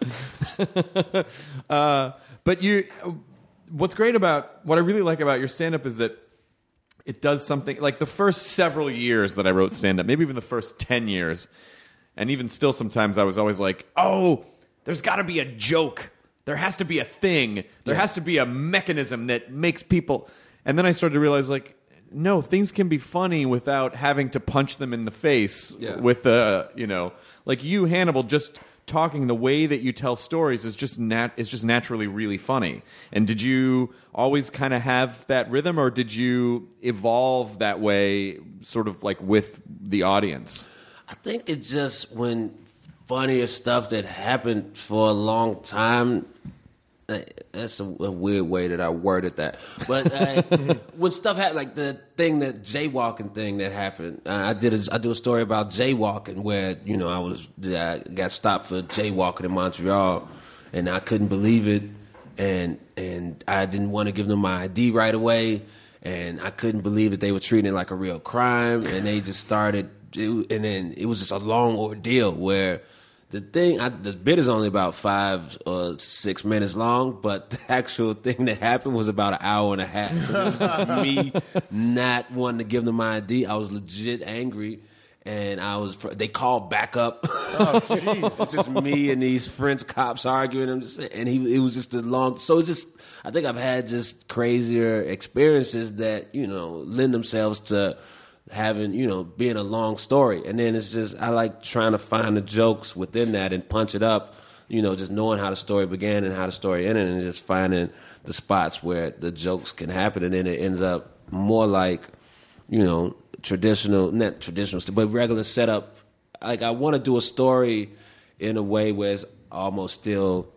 <laughs> uh, but you, what's great about what I really like about your stand up is that it does something like the first several years that I wrote stand up, maybe even the first 10 years, and even still sometimes I was always like, oh, there's got to be a joke. There has to be a thing. There has to be a mechanism that makes people. And then I started to realize, like, no, things can be funny without having to punch them in the face Yeah. with uh, you know, like you, Hannibal, just talking the way that you tell stories is just nat is just naturally really funny. And did you always kind of have that rhythm, or did you evolve that way, sort of like with the audience? I think it's just when funnier stuff that happened for a long time. That's a, a weird way that I worded that, but uh, <laughs> when stuff happened, like the thing that jaywalking thing that happened, uh, I did. A, I do a story about jaywalking where you know I was I got stopped for jaywalking in Montreal, and I couldn't believe it, and and I didn't want to give them my ID right away, and I couldn't believe that they were treating it like a real crime, and they just started, and then it was just a long ordeal where the thing, I, the bit is only about five or six minutes long, but the actual <laughs> thing that happened was about an hour and a half. It was just me <laughs> not wanting to give them my ID. I was legit angry. And I was, they called back up. Oh, <laughs> jeez. it's just me and these French cops arguing. I'm just, and he, it was just a long, so it's just, I think I've had just crazier experiences that, you know, lend themselves to, having you know being a long story. And then it's just i like trying to find the jokes within that and punch it up you know just knowing how the story began and how the story ended and just finding the spots where the jokes can happen. And then it ends up more like you know traditional not traditional but regular setup. Like i want to do a story in a way where it's almost still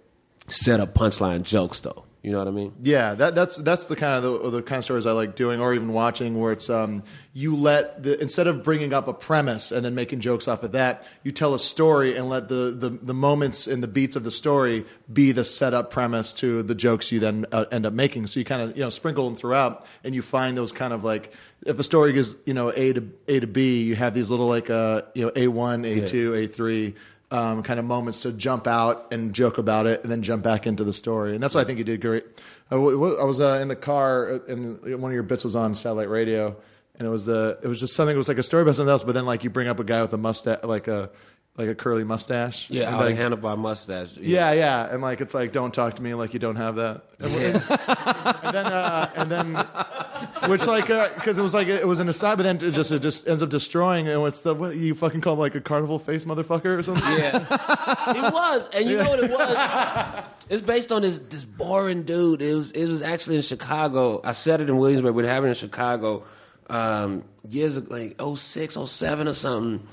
set up punchline jokes though you know what i mean Yeah, that, that's that's the kind of the, the kind of stories I like doing, or even watching, where it's um, you let the instead of bringing up a premise and then making jokes off of that, you tell a story and let the the, the moments and the beats of the story be the setup premise to the jokes you then uh, end up making. So you kind of you know sprinkle them throughout, and you find those kind of like if a story is you know A to A to B, you have these little like uh you know A one, A two, A three um, kind of moments to jump out and joke about it, and then jump back into the story. And that's what I think you did great. I, w- I was uh, in the car, uh, and one of your bits was on satellite radio, and it was the it was just something. It was like a story about something else, but then like you bring up a guy with a mustache, like a like a curly mustache. yeah and out like, of handlebar mustache yeah, yeah, and like it's like don't talk to me like you don't have that. <laughs> And, and then uh, and then which like because it was like it was an aside, but then it just it just ends up destroying. And what's the what you fucking call him like a carnival face motherfucker or something? Yeah, <laughs> it was, and you know what it was? It's based on this this boring dude. It was it was actually in Chicago. I said it in Williamsburg, but it happened in Chicago um, years ago, like 06, 07 or something.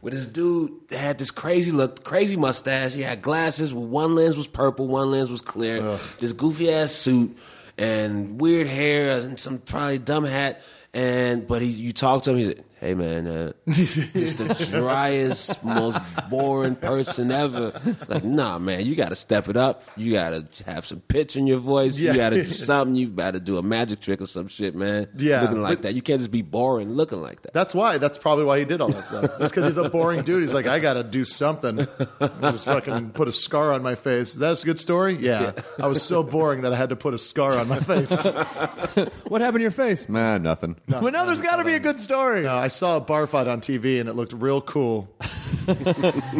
Where this dude that had this crazy look, crazy mustache. He had glasses. With one lens was purple, one lens was clear. This goofy ass suit and weird hair and some probably dumb hat. And but he, you talk to him, he's like, "Hey man, uh, he's the <laughs> driest, most boring person ever." Like, nah, man, you got to step it up. You got to have some pitch in your voice. Yeah. You got to do something. You got to do a magic trick or some shit, man. Yeah, looking like but- that. You can't just be boring looking like that. That's why. That's probably why he did all that stuff. It's because he's a boring dude. He's like, I got to do something. I just fucking put a scar on my face. That's a good story? Yeah. I was so boring that I had to put a scar on my face. <laughs> What happened to your face? Man, nothing. No, well, no, there's got to be a good story. No, I saw a bar fight on TV and it looked real cool. <laughs>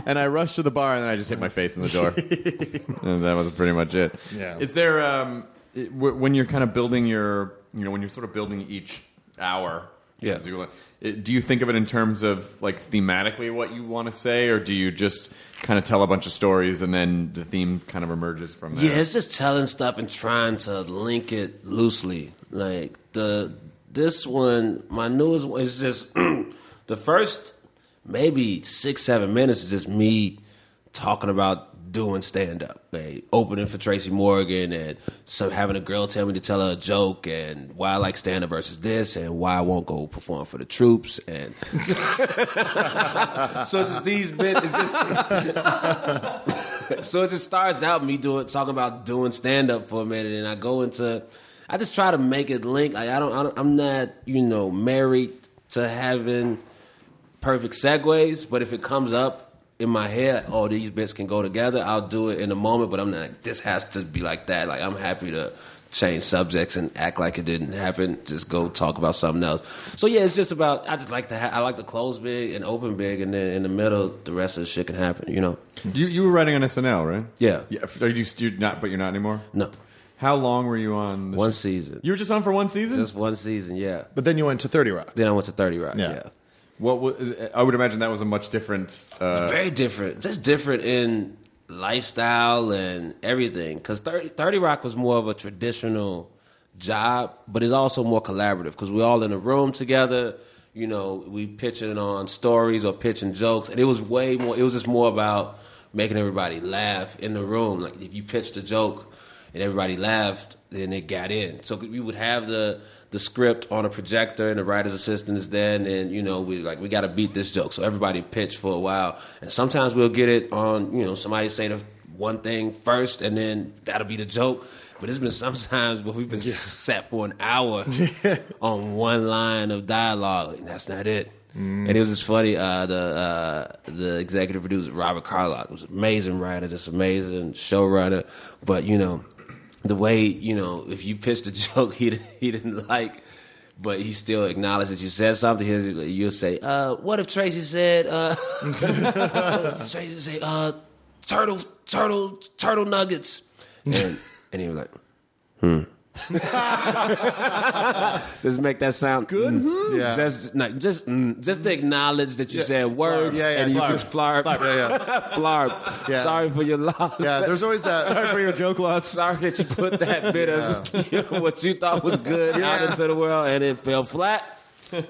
and I rushed to the bar and then I just hit my face in the door. <laughs> and that was pretty much it. Yeah. Is there um, it, w- when you're kind of building your, you know, when you're sort of building each hour? Yeah. you- it- do you think of it in terms of like thematically what you want to say, or do you just kind of tell a bunch of stories and then the theme kind of emerges from there? Yeah, it's just telling stuff and trying to link it loosely. Like the this one, my newest one is just <clears throat> the first maybe six seven minutes is just me talking about doing stand up, like opening for Tracy Morgan and some having a girl tell me to tell her a joke and why I like stand up versus this and why I won't go perform for the troops and <laughs> so these bits is just <laughs> so it just starts out me doing talking about doing stand up for a minute, and I go into. I just try to make it link. Like I don't, I don't. I'm not, you know, married to having perfect segues, but if it comes up in my head, oh, these bits can go together. I'll do it in a moment, but I'm not. Like, this has to be like that. Like I'm happy to change subjects and act like it didn't happen. Just go talk about something else. So yeah, it's just about. I just like to. Ha- I like to close big and open big, and then in the middle, the rest of the shit can happen. You know. You you were writing on SNL, right? Yeah. Yeah. Are you you're not? But you're not anymore. No. How long were you on? The One show? season. You were just on for one season. Just one season, yeah. But then you went to 30 Rock. Then I went to 30 Rock, Yeah. yeah. What wa- I would imagine that was a much different. Uh, Very different. Just different in lifestyle and everything. Because 30, 30 Rock was more of a traditional job, but it's also more collaborative because we're all in a room together. You know, we pitching on stories or pitching jokes. And it was way more, it was just more about making everybody laugh in the room. Like if you pitched a joke and everybody laughed, then it got in. So we would have the the script on a projector and the writer's assistant is there and then, you know, we like we gotta beat this joke. So everybody pitched for a while. And sometimes we'll get it on, you know, somebody say the one thing first and then that'll be the joke. But it's been <laughs> sometimes where we've been sat for an hour <laughs> on one line of dialogue. And that's not it. And it was just funny. Uh, the uh, the executive producer Robert Carlock was an amazing writer, just amazing showrunner. But you know, the way you know, if you pitched a <laughs> joke he he didn't like, but he still acknowledged that you said something. You'll say, uh, "What if Tracy said?" Uh, <laughs> Tracy say, uh, "Turtle, turtle, turtle nuggets," and and he was like, "Hmm." <laughs> just make that sound good. Yeah. Just, no, just, mm, just to acknowledge that you said words Yeah, yeah, and you flarb. just flarb. Flarb, yeah, yeah. <laughs> Flarb. Yeah. Sorry for your loss. Yeah, there's always that. Sorry for your joke loss. Sorry that you put that bit of <laughs> what you thought was good out into the world and it fell flat,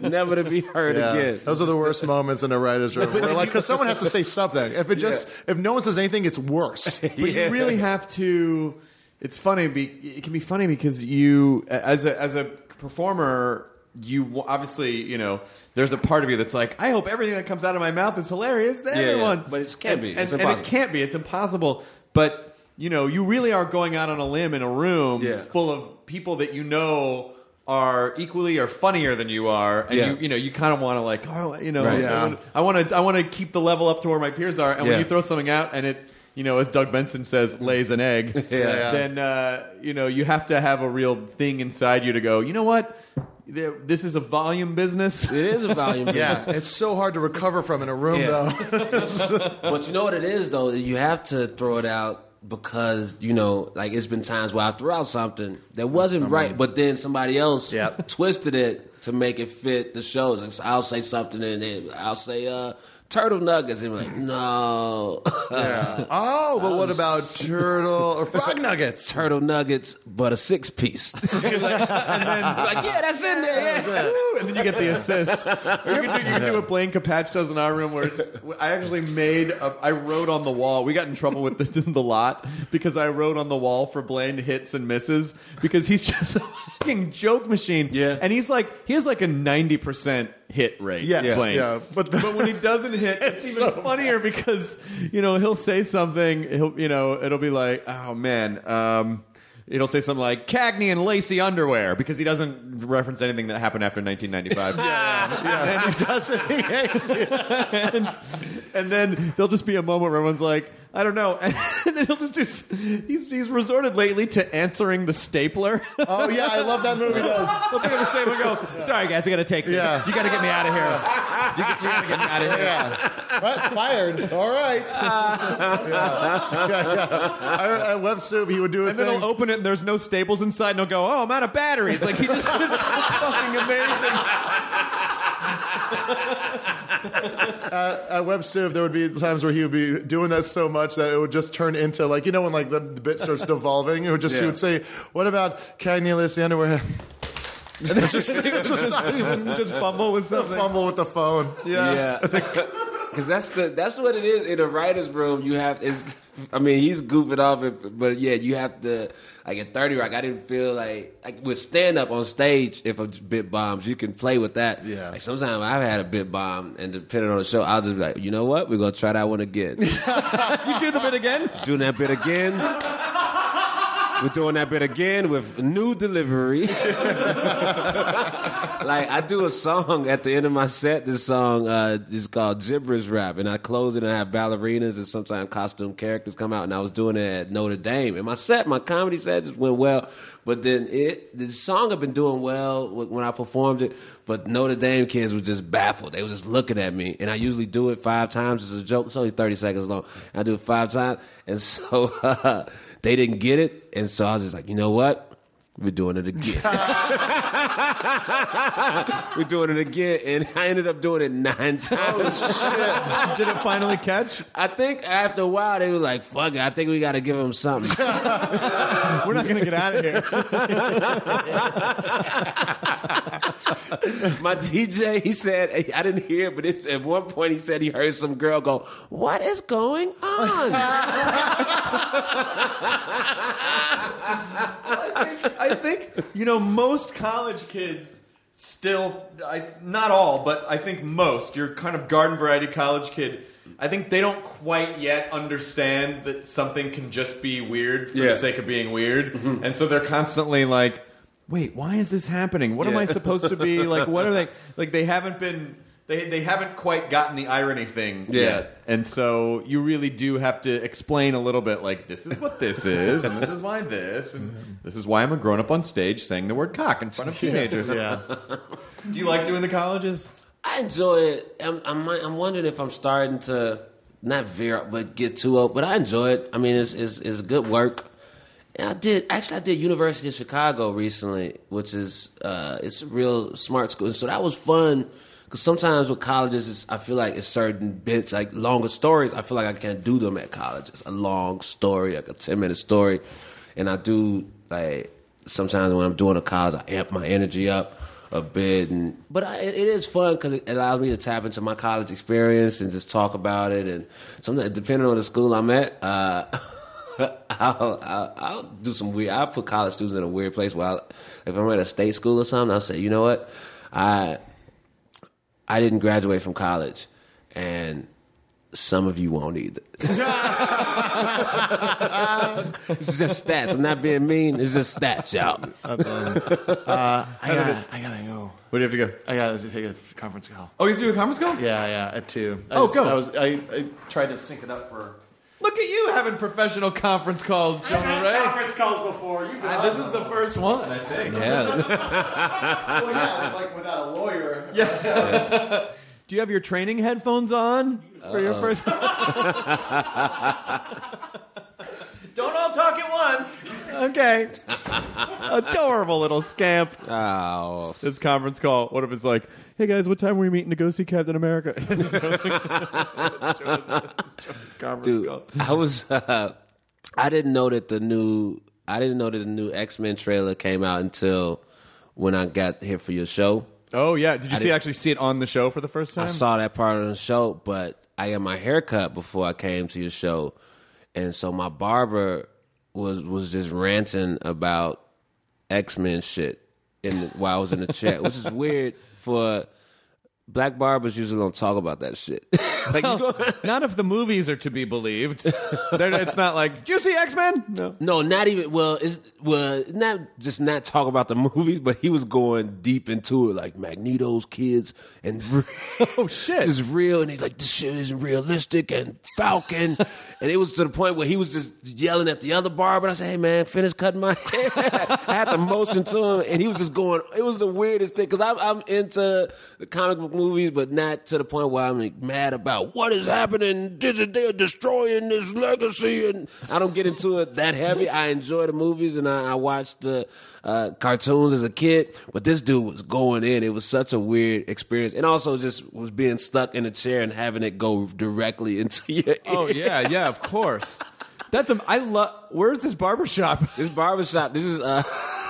never to be heard Yeah, again. those are the worst moments in a writer's room. Where like, because someone has to say something. If it just, if no one says anything, it's worse. but you really have to. It's funny. Be, it can be funny because you, as a as a performer, you obviously you know there's a part of you that's like, I hope everything that comes out of my mouth is hilarious to yeah. everyone. But it can't And- be. and, It's and it impossible. can't be. It's impossible. But you know, you really are going out on a limb in a room Yeah. full of people that you know. Are equally or funnier than you are, and Yeah. you you know you kind of want to like oh you know Right. Yeah. I want to I want to keep the level up to where my peers are, and when you throw something out and it you know as Doug Benson says lays an egg, <laughs> Yeah. then uh, you know you have to have a real thing inside you to go. You know what? This is a volume business. It is a volume <laughs> Yeah, business. it's so hard to recover from in a room, Yeah. though. <laughs> But you know what it is though? You have to throw it out because, you know, like it's been times where I threw out something that wasn't right, but then somebody else Yep. twisted it to make it fit the shows. And so I'll say something and then I'll say uh turtle nuggets. And we're like, no. <laughs> Oh, but what about turtle or frog <laughs> nuggets? turtle nuggets, but a six piece. <laughs> like, yeah, that's in there. Yeah. and then you get the assist. Or you can do, you can do what Blaine Capatch does in our room, where it's, I actually made, a, I wrote on the wall. We got in trouble with the, the lot because I wrote on the wall for Blaine hits and misses because he's just a fucking joke machine. Yeah. and he's like, he has like a ninety percent hit rate. Yes, Blaine. yeah, but but when he doesn't hit, <laughs> it's, It's even so funnier because you know he'll say something. He'll you know it'll be like, oh man. um It'll say something like Cagney and Lacey underwear because he doesn't reference anything that happened after 1995. <laughs> And he doesn't. He hates it. <laughs> and, and then there'll just be a moment where everyone's like, I don't know. <laughs> And then he'll just do, he's, he's resorted lately to answering the stapler. <laughs> Oh yeah, I love that movie. Does <laughs> He'll pick up the stapler and go, sorry guys, I gotta take this. Yeah. You gotta get me out of here. You, you gotta get me out of here. yeah, what? Fired. All right. yeah, yeah, yeah. I, at Web Soup, he would do it. And then he'll open it and there's no staples inside and he'll go, oh, I'm out of batteries. Like he just, it's fucking amazing. At Web Soup, there would be times where he would be doing that so much that it would just turn into like you know when like the, the bit starts <laughs> devolving. It would just he would say, "What about Cagney <laughs> and Lacey underwear?" And just, just not even Just fumble with something. fumble with the phone. Yeah. <laughs> Because that's the that's what it is in a writer's room. You have is, I mean, he's goofing off, but yeah, you have to. Like in Thirty Rock, I didn't feel like like with stand up on stage. If a bit bombs, you can play with that. Yeah. Like sometimes I've had a bit bomb, and depending on the show, I'll just be like, you know what, we're gonna try that one again. <laughs> You do the bit again? doing that bit again. We're doing that bit again with new delivery. <laughs> like I do a song at the end of my set. This song uh, is called gibberish rap, and I close it and I have ballerinas and sometimes costume characters come out. And I was doing it at Notre Dame, and my set, my comedy set, just went well. But then it, the song had been doing well when I performed it, but Notre Dame kids were just baffled. They were just looking at me, and I usually do it five times It's a joke. It's only thirty seconds long. I do it five times, and so <laughs> uh, they didn't get it, and so I was just like, you know what? We're doing it again. <laughs> <laughs> We're doing it again, and I ended up doing it nine oh, times. Did it finally catch? I think after a while they were like, "Fuck it, I think we got to give him something." <laughs> We're not gonna get out of here. <laughs> My DJ, he said, I didn't hear it, but it's, at one point he said he heard some girl go, "What is going on?" <laughs> I think you know most college kids still I not all but I think most your kind of garden variety college kid I think they don't quite yet understand that something can just be weird for Yeah. the sake of being weird mm-hmm. and so they're constantly like wait why is this happening what am I supposed to be like what are they <laughs> like they haven't been they, they haven't quite gotten the irony thing Yeah. yet and so you really do have to explain a little bit like this is what this is and this is why this and this is why I'm a grown up on stage saying the word cock in front of <laughs> teenagers. Yeah. Do you like doing the colleges? I enjoy it. I'm, I'm, I'm wondering if I'm starting to not veer up, but get too old. But I enjoy it. I mean, it's it's, it's good work. And I did actually I did University of Chicago recently, which is uh, it's a real smart school. And so that was fun because sometimes with colleges, I feel like it's certain bits like longer stories. I feel like I can't do them at colleges. A long story, like a ten minute story, and I do like sometimes when I'm doing a college, I amp my energy up a bit, and but I, it is fun because it allows me to tap into my college experience and just talk about it. And sometimes, depending on the school I'm at, uh, <laughs> <laughs> I'll, I'll, I'll do some weird. I'll put college students in a weird place. While if I'm at a state school or something, I'll say, you know what, I I didn't graduate from college, and some of you won't either. <laughs> it's just stats. I'm not being mean. It's just stats, y'all. <laughs> Uh, I gotta, I gotta go. Where do you have to go? I gotta take a conference call. Oh, you have to do a conference call? Yeah, yeah, at two. I Oh, just- go. I was, I, I tried to sync it up for. Look at you having professional conference calls, Jonah Ray. conference calls before. You Uh, this is the first one, I think. Yeah. <laughs> well, yeah, like without a lawyer. <laughs> Do you have your training headphones on for your first? <laughs> Don't all talk at once. Okay. Adorable little scamp. Oh, This conference call. What if it's like, hey guys, what time are we meeting to go see Captain America? <laughs> Dude. I was. Uh, I didn't know that the new. I didn't know that the new X Men trailer came out until when I got here for your show. Oh yeah, did you see didn't- actually see it on the show for the first time? I saw that part of the show, but I got my hair cut before I came to your show, and so my barber was was just ranting about X Men shit in the, while I was in the chat, which is weird for black barbers. Usually don't talk about that shit. <laughs> like, you know- Not if the movies are to be believed. They're- it's not like, do you see X Men? No. No, not even. Well, it's well, not just not talk about the <laughs> movies, but he was going deep into it, like Magneto's kids and <laughs> Oh shit! this is real, and he's like, this shit isn't realistic, and Falcon, <laughs> and it was to the point where he was just yelling at the other barber. And I said, hey man, finish cutting my hair. I had to motion to him, and he was just going. It was the weirdest thing because I'm, I'm into the comic book movies, but not to the point where I'm like, mad about what is happening. They're destroying this legacy, and I don't get into it that heavy. I enjoy the movies, and I, I watched the uh, cartoons as a kid, but this dude was going in. It was such a weird experience, and also just was being stuck in a chair and having it go directly <laughs> into your. Oh ear. yeah, yeah, of course. That's a. I love. Where's this barbershop? <laughs> This barbershop, this is uh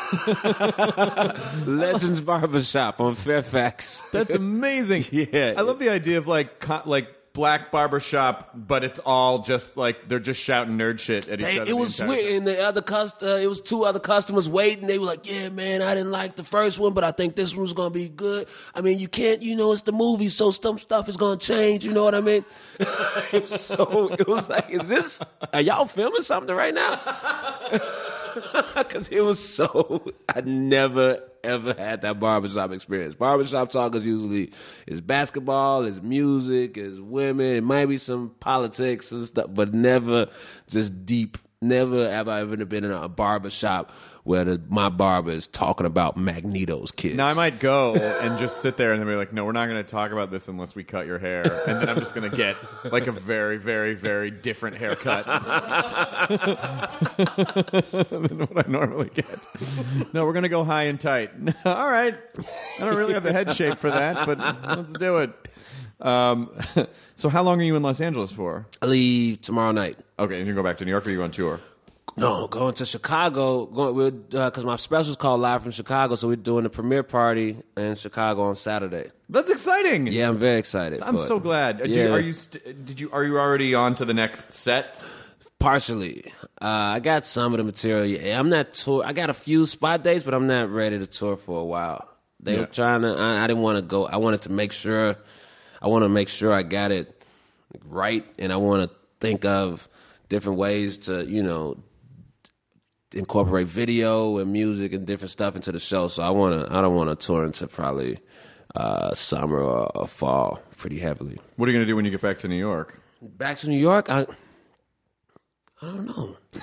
<laughs> Legends Barbershop on Fairfax. That's amazing. Yeah. I love the idea of like co- like black barbershop, but it's all just like they're just shouting nerd shit at each other. it was sweet, time. and the other cust- uh, it was two other customers waiting. They were like, "Yeah, man, I didn't like the first one, but I think this one's gonna be good." I mean, you can't, you know, it's the movie, so some stuff is gonna change. You know what I mean? <laughs> So it was like, "Is this? Are y'all filming something right now?" <laughs> <laughs> Because it was so. I never ever had that barbershop experience. Barbershop talk is usually is basketball, is music, is women. It might be some politics and stuff, but never just deep. Never have I ever been in a barber shop where the, my barber is talking about Magneto's kids. Now I might go and just sit there and then be like, "No, we're not going to talk about this unless we cut your hair," and then I'm just going to get like a very, very, very different haircut <laughs> than what I normally get. No, we're going to go high and tight. <laughs> All right, I don't really have the head shape for that, but let's do it. Um, <laughs> so, how long are you in Los Angeles for? I leave tomorrow night. Okay, and you go back to New York, or you on tour? No, going to Chicago. Going because my special's called Live from Chicago, so we're doing the premiere party in Chicago on Saturday. That's exciting. Yeah, I'm very excited. I'm so it. glad. Uh, do- are you? St- did you? Are you already on to the next set? Partially, uh, I got some of the material. Yeah, I'm not tour. I got a few spot dates, but I'm not ready to tour for a while. They Yeah. were trying to. I, I didn't want to go. I wanted to make sure. I want to make sure I got it right, and I want to think of different ways to, you know, incorporate video and music and different stuff into the show. So I want to. I don't want to tour into probably uh, summer or, or fall pretty heavily. What are you going to do when you get back to New York? Back to New York, I I don't know. <laughs>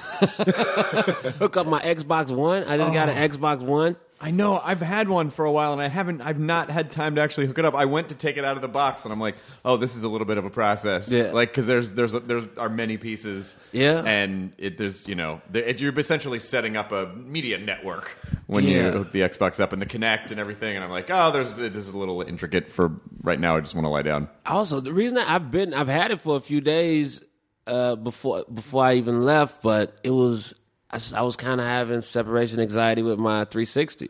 Hook up my Xbox One. I just got an Xbox One. I know I've had one for a while, and I haven't. I've not had time to actually hook it up. I went to take it out of the box, and I'm like, "Oh, this is a little bit of a process." Yeah. Like because there's there's there's are many pieces. Yeah. and it, there's you know there, it, you're essentially setting up a media network when you hook the Xbox up and the Kinect and everything. And I'm like, "Oh, there's this is a little intricate for right now. I just want to lie down." Also, the reason that I've been I've had it for a few days uh, before before I even left, but it was I, I was kind of having separation anxiety with my 360,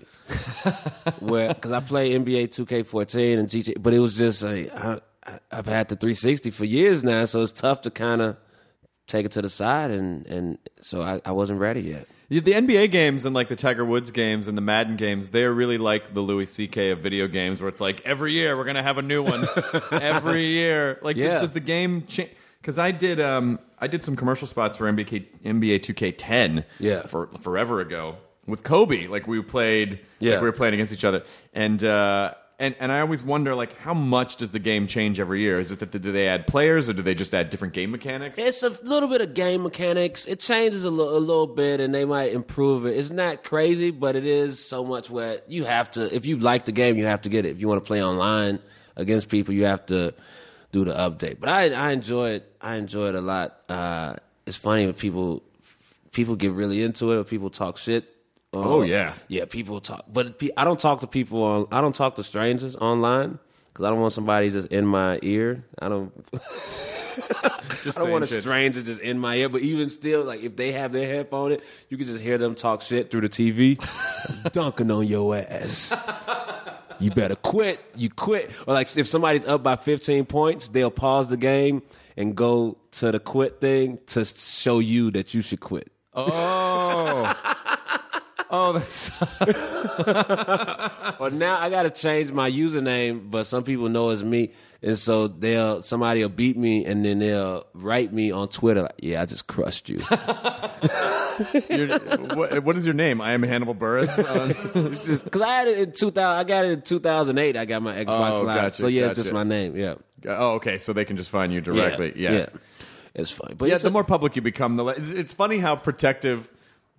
<laughs> where because I play NBA 2K14 and GTA, but it was just like I, I've had the 360 for years now, so it's tough to kind of take it to the side, and and so I, I wasn't ready yet. Yeah, The NBA games and like the Tiger Woods games and the Madden games, they're really like the Louis C.K. of video games, where it's like every year we're gonna have a new one. <laughs> every year, like Yeah. does, does the game change? Because I did, um, I did some commercial spots for NBA NBA 2K10, Yeah. for forever ago with Kobe. Like we played, Yeah. like we were playing against each other, and uh, and and I always wonder like how much does the game change every year? Is it that do they add players or do they just add different game mechanics? It's a little bit of game mechanics. It changes a li- a little bit, and they might improve it. It's not crazy, but it is so much where you have to. If you like the game, you have to get it. If you want to play online against people, you have to do the update. But I, I enjoy it. I enjoy it a lot. Uh, it's funny when people people get really into it, or people talk shit Oh, yeah. yeah. People talk, but I don't talk to people on. I don't talk to strangers online because I don't want somebody just in my ear. I don't. <laughs> I don't want a shit. stranger just in my ear. But even still, like if they have their headphone in, you can just hear them talk shit through the TV, <laughs> dunking on your ass. You better quit. You quit. Or like if somebody's up by 15 points, they'll pause the game and go to the quit thing to show you that you should quit. Oh. <laughs> oh, that's Or <laughs> now I gotta change my username, but some people know it's me, and so they'll somebody will beat me, and then they'll write me on Twitter like, "Yeah, I just crushed you." <laughs> what, what is your name? I am Hannibal Buress. <laughs> Uh, Because I had it in 2000, I got it in 2008. I got my Xbox Oh, Live, gotcha, so yeah, it's just my name. Yeah, oh, okay. So they can just find you directly. Yeah. yeah, it's funny. But Yeah, it's the a- more public you become, the less. It's, it's funny how protective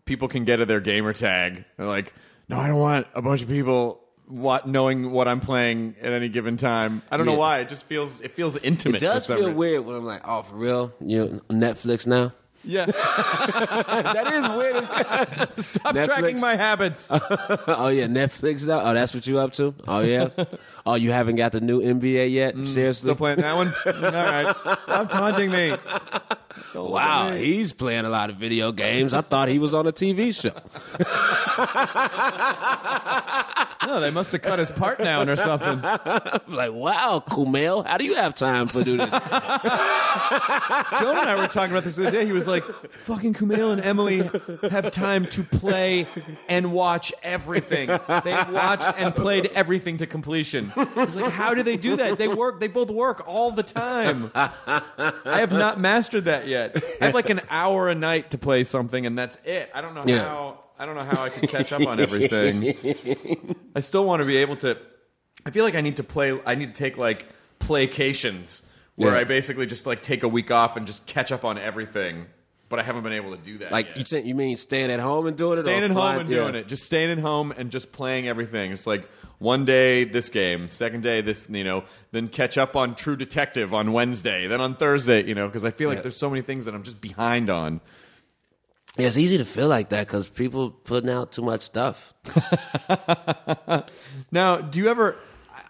people can get of their gamer tag. They're like, no, I don't want a bunch of people what knowing what I'm playing at any given time. I don't know Yeah. why. It just feels it feels intimate. it does for some feel reason. weird when I'm like, "Oh, for real? You know, Netflix now?" Yeah, <laughs> that is weird. <laughs> stop Netflix. tracking my habits. <laughs> oh yeah, Netflix now. Oh, that's what you up to? Oh yeah. oh, you haven't got the new NBA yet? Mm, Seriously? Still playing that one? All right, stop taunting me. Don't Wow, at he's playing a lot of video games. I thought he was on a TV show. No, they must have cut his part down or something. I'm <laughs> like, wow, Kumail, how do you have time for do this? <laughs> Joan and I were talking about this the other day. He was like, "Fucking Kumail and Emily have time to play and watch everything. They watched and played everything to completion." He's like, "How do they do that? They work. They both work all the time. I have not mastered that yet. I have like an <laughs> hour a night to play something, and that's it. I don't know Yeah. how. I don't know how I can catch up on everything. <laughs> I still want to be able to. I feel like I need to play. I need to take like playcations where Yeah. I basically just like take a week off and just catch up on everything. But I haven't been able to do that. Like, yet. you, you mean staying at home and doing it? staying at home and doing it, just staying at home and just playing everything. It's like one day this game, second day this, you know, then catch up on True Detective on Wednesday, then on Thursday, you know, because I feel like Yeah. there's so many things that I'm just behind on. Yeah, it's easy to feel like that because people putting out too much stuff. <laughs> Now, do you ever?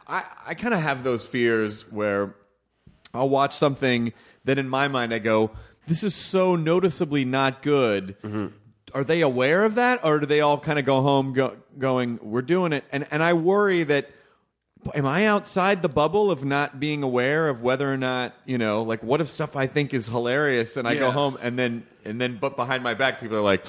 I, I kind of have those fears where I'll watch something then in my mind I go, this is so noticeably not good. Are they aware of that, or do they all kind of go home go, going, "We're doing it"? And and I worry that. Am I outside the bubble of not being aware of whether or not you know, like, what if stuff I think is hilarious, and I go home and then and then, but behind my back, people are like,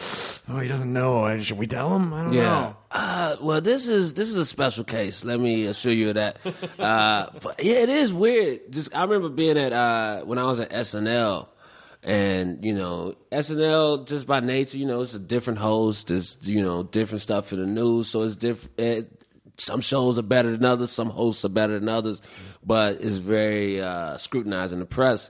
"Oh, he doesn't know. Should we tell him? I don't know." Uh, well, this is this is a special case. Let me assure you of that. uh, but yeah, it is weird. Just I remember being at uh, when I was at SNL, and you know SNL just by nature, you know, it's a different host. It's you know different stuff in the news, so it's different. It, some shows are better than others. Some hosts are better than others, but it's very uh, scrutinized in the press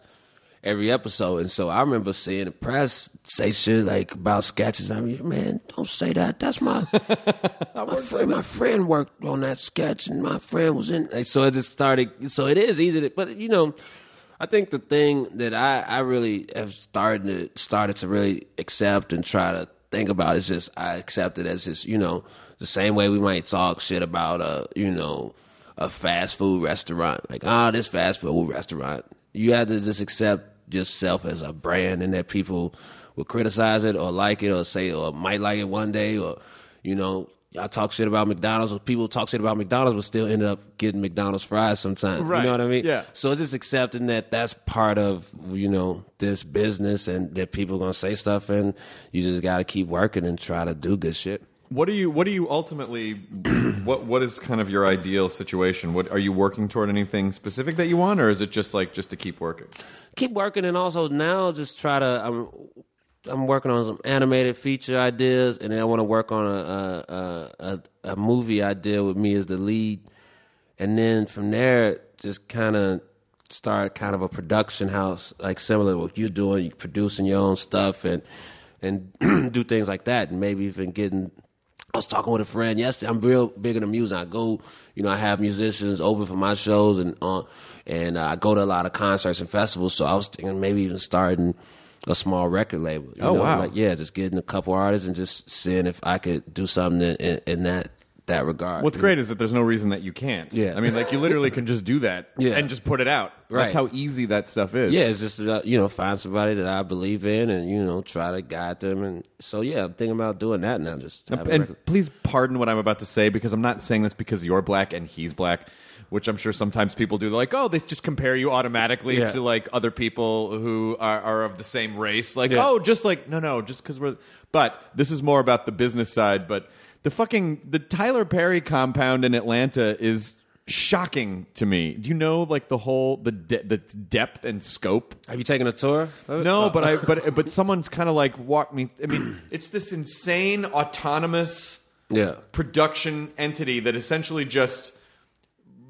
every episode. And so I remember seeing the press say shit like about sketches. I mean, man, don't say that. That's my <laughs> my friend. My friend worked on that sketch, and my friend was in. Like, so it just started. So it is easy to, but you know. I think the thing that I, I really have started to started to really accept and try to think about is just I accept it as just you know the same way we might talk shit about a you know a fast food restaurant. Like ah this fast food restaurant. You have to just accept yourself as a brand and that people will criticize it or like it or say or might like it one day or you know y'all talk shit about McDonald's or people talk shit about McDonald's but still end up getting McDonald's fries sometimes Right. you know what I mean Yeah. so it's just accepting that that's part of you know this business and that people are gonna say stuff and you just gotta keep working and try to do good shit. What do you What do you ultimately? <clears throat> what What is kind of your ideal situation? What are you working toward? Anything specific that you want, or is it just like just to keep working? Keep working and also now just try to I'm I'm working on some animated feature ideas and then I want to work on a a, a a movie idea with me as the lead and then from there just kind of start kind of a production house like similar to what you're doing you producing your own stuff and and <clears throat> do things like that and maybe even getting I was talking with a friend yesterday. I'm real big into music. I go, you know, I have musicians open for my shows, and uh, and uh, I go to a lot of concerts and festivals. So I was thinking maybe even starting a small record label. you Oh, know? wow. Like yeah, just getting a couple artists and just seeing if I could do something in, in, in that that regard. What's great is that there's no reason that you can't. Yeah. I mean, like you literally can just do that <laughs> Yeah. and just put it out. Right. That's how easy that stuff is. Yeah, it's just uh, you know find somebody that I believe in and you know try to guide them and so yeah, I'm thinking about doing that now. Just And record. please pardon what I'm about to say because I'm not saying this because you're black and he's black, which I'm sure sometimes people do. They're like, oh, they just compare you automatically Yeah. to like other people who are, are of the same race. Like, Yeah. oh, just like no, no, just because we're. But this is more about the business side. But the fucking the Tyler Perry compound in Atlanta is shocking to me. Do you know like the whole the de- the depth and scope Have you taken a tour? no, Oh. but I <laughs> but but someone's kind of like walked me. I mean, it's this insane autonomous yeah. production entity that essentially just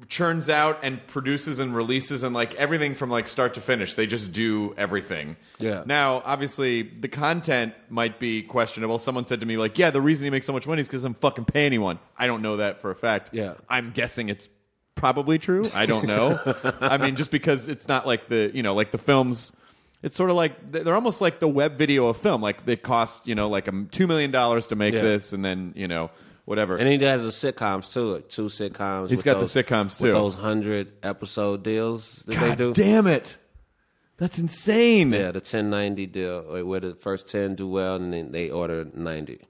churns out and produces and releases and like everything from like start to finish. They just do everything. Yeah. Now, obviously, the content might be questionable. Someone said to me like, "Yeah, the reason he makes so much money is because I'm fucking pay anyone." I don't know that for a fact. Yeah. I'm guessing it's probably true. I don't know. <laughs> I mean, just because it's not like the you know like the films. It's sort of like they're almost like the web video of film. Like they cost you know like a two million dollars to make Yeah. this, and then you know whatever. And he has the sitcoms too, like two sitcoms. He's got the those- sitcoms, with too. those hundred episode deals that they God do. damn it, that's insane. Yeah, the ten ninety deal, where the first ten do well, and then they order ninety.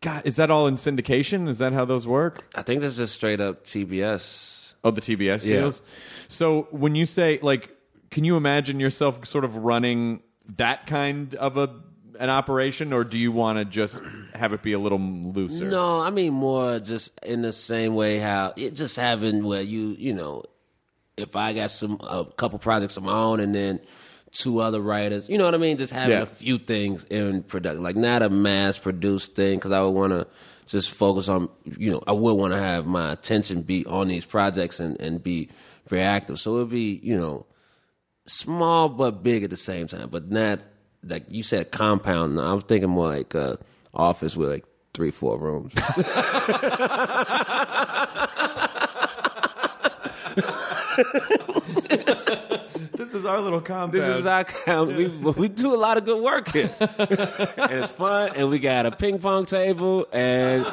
God, is that all in syndication? Is that how those work? I think that's just straight up TBS. Oh, the TBS Yeah. deals. So when you say like, can you imagine yourself sort of running that kind of a an operation, or do you want to just have it be a little looser? No, I mean more just in the same way how it just having where you you know, if I got some a couple projects of my own and then two other writers, you know what I mean, just having Yeah. a few things in production, like not a mass produced thing, because I would want to just focus on you know I would want to have my attention be on these projects and and be very active. So it'd be you know small but big at the same time, but not like you said compound. I was thinking more like uh, office with like three, four rooms. <laughs> <laughs> This is our little compound. this is our compound. We we do a lot of good work here, <laughs> and it's fun. And we got a ping pong table, and <laughs> we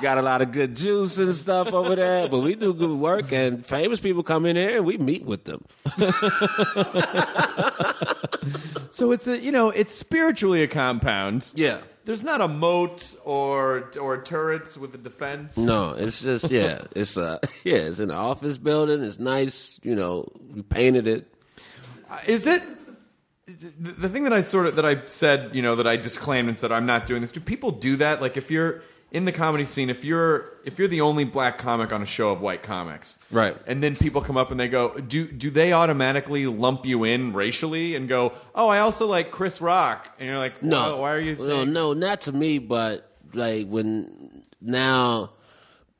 got a lot of good juice and stuff over there. But we do good work, and famous people come in here, and we meet with them. <laughs> so it's a you know it's spiritually a compound. Yeah. There's not a moat or or turrets with a defense. No, it's just yeah, it's uh <laughs> yeah, it's an office building. It's nice, you know. We painted it. Is it the, the thing that I sort of that I said, you know, that I disclaimed and said I'm not doing this? Do people do that? Like if you're in the comedy scene, if you're if you're the only black comic on a show of white comics, Right. And then people come up and they go, do do they automatically lump you in racially and go, oh, I also like Chris Rock, and you're like, No, "Why- why are you? No, saying-" no, not to me, but like when now,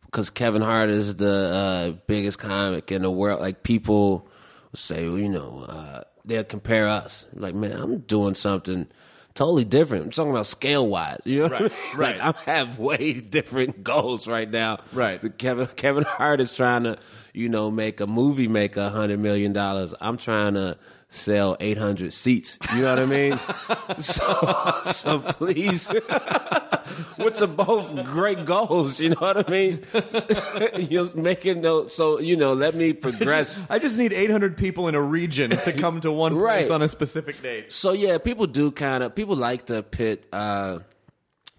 because Kevin Hart is the uh, biggest comic in the world. Like people say, well, you know, uh, they'll compare us. Like, man, I'm doing something totally different. I'm talking about scale wise. You know, what I Right, mean? <laughs> right. Like, I have way <laughs> different goals right now. Right. The Kevin <laughs> Kevin Hart is trying to, you know, make a movie make a hundred million dollars. I'm trying to sell 800 seats. You know what I mean? <laughs> so, so please, <laughs> which are both great goals. You know what I mean? <laughs> You're making those. So you know, let me progress. I just need 800 people in a region to come to one place on a specific date. So yeah, people do kind of people like to pit uh,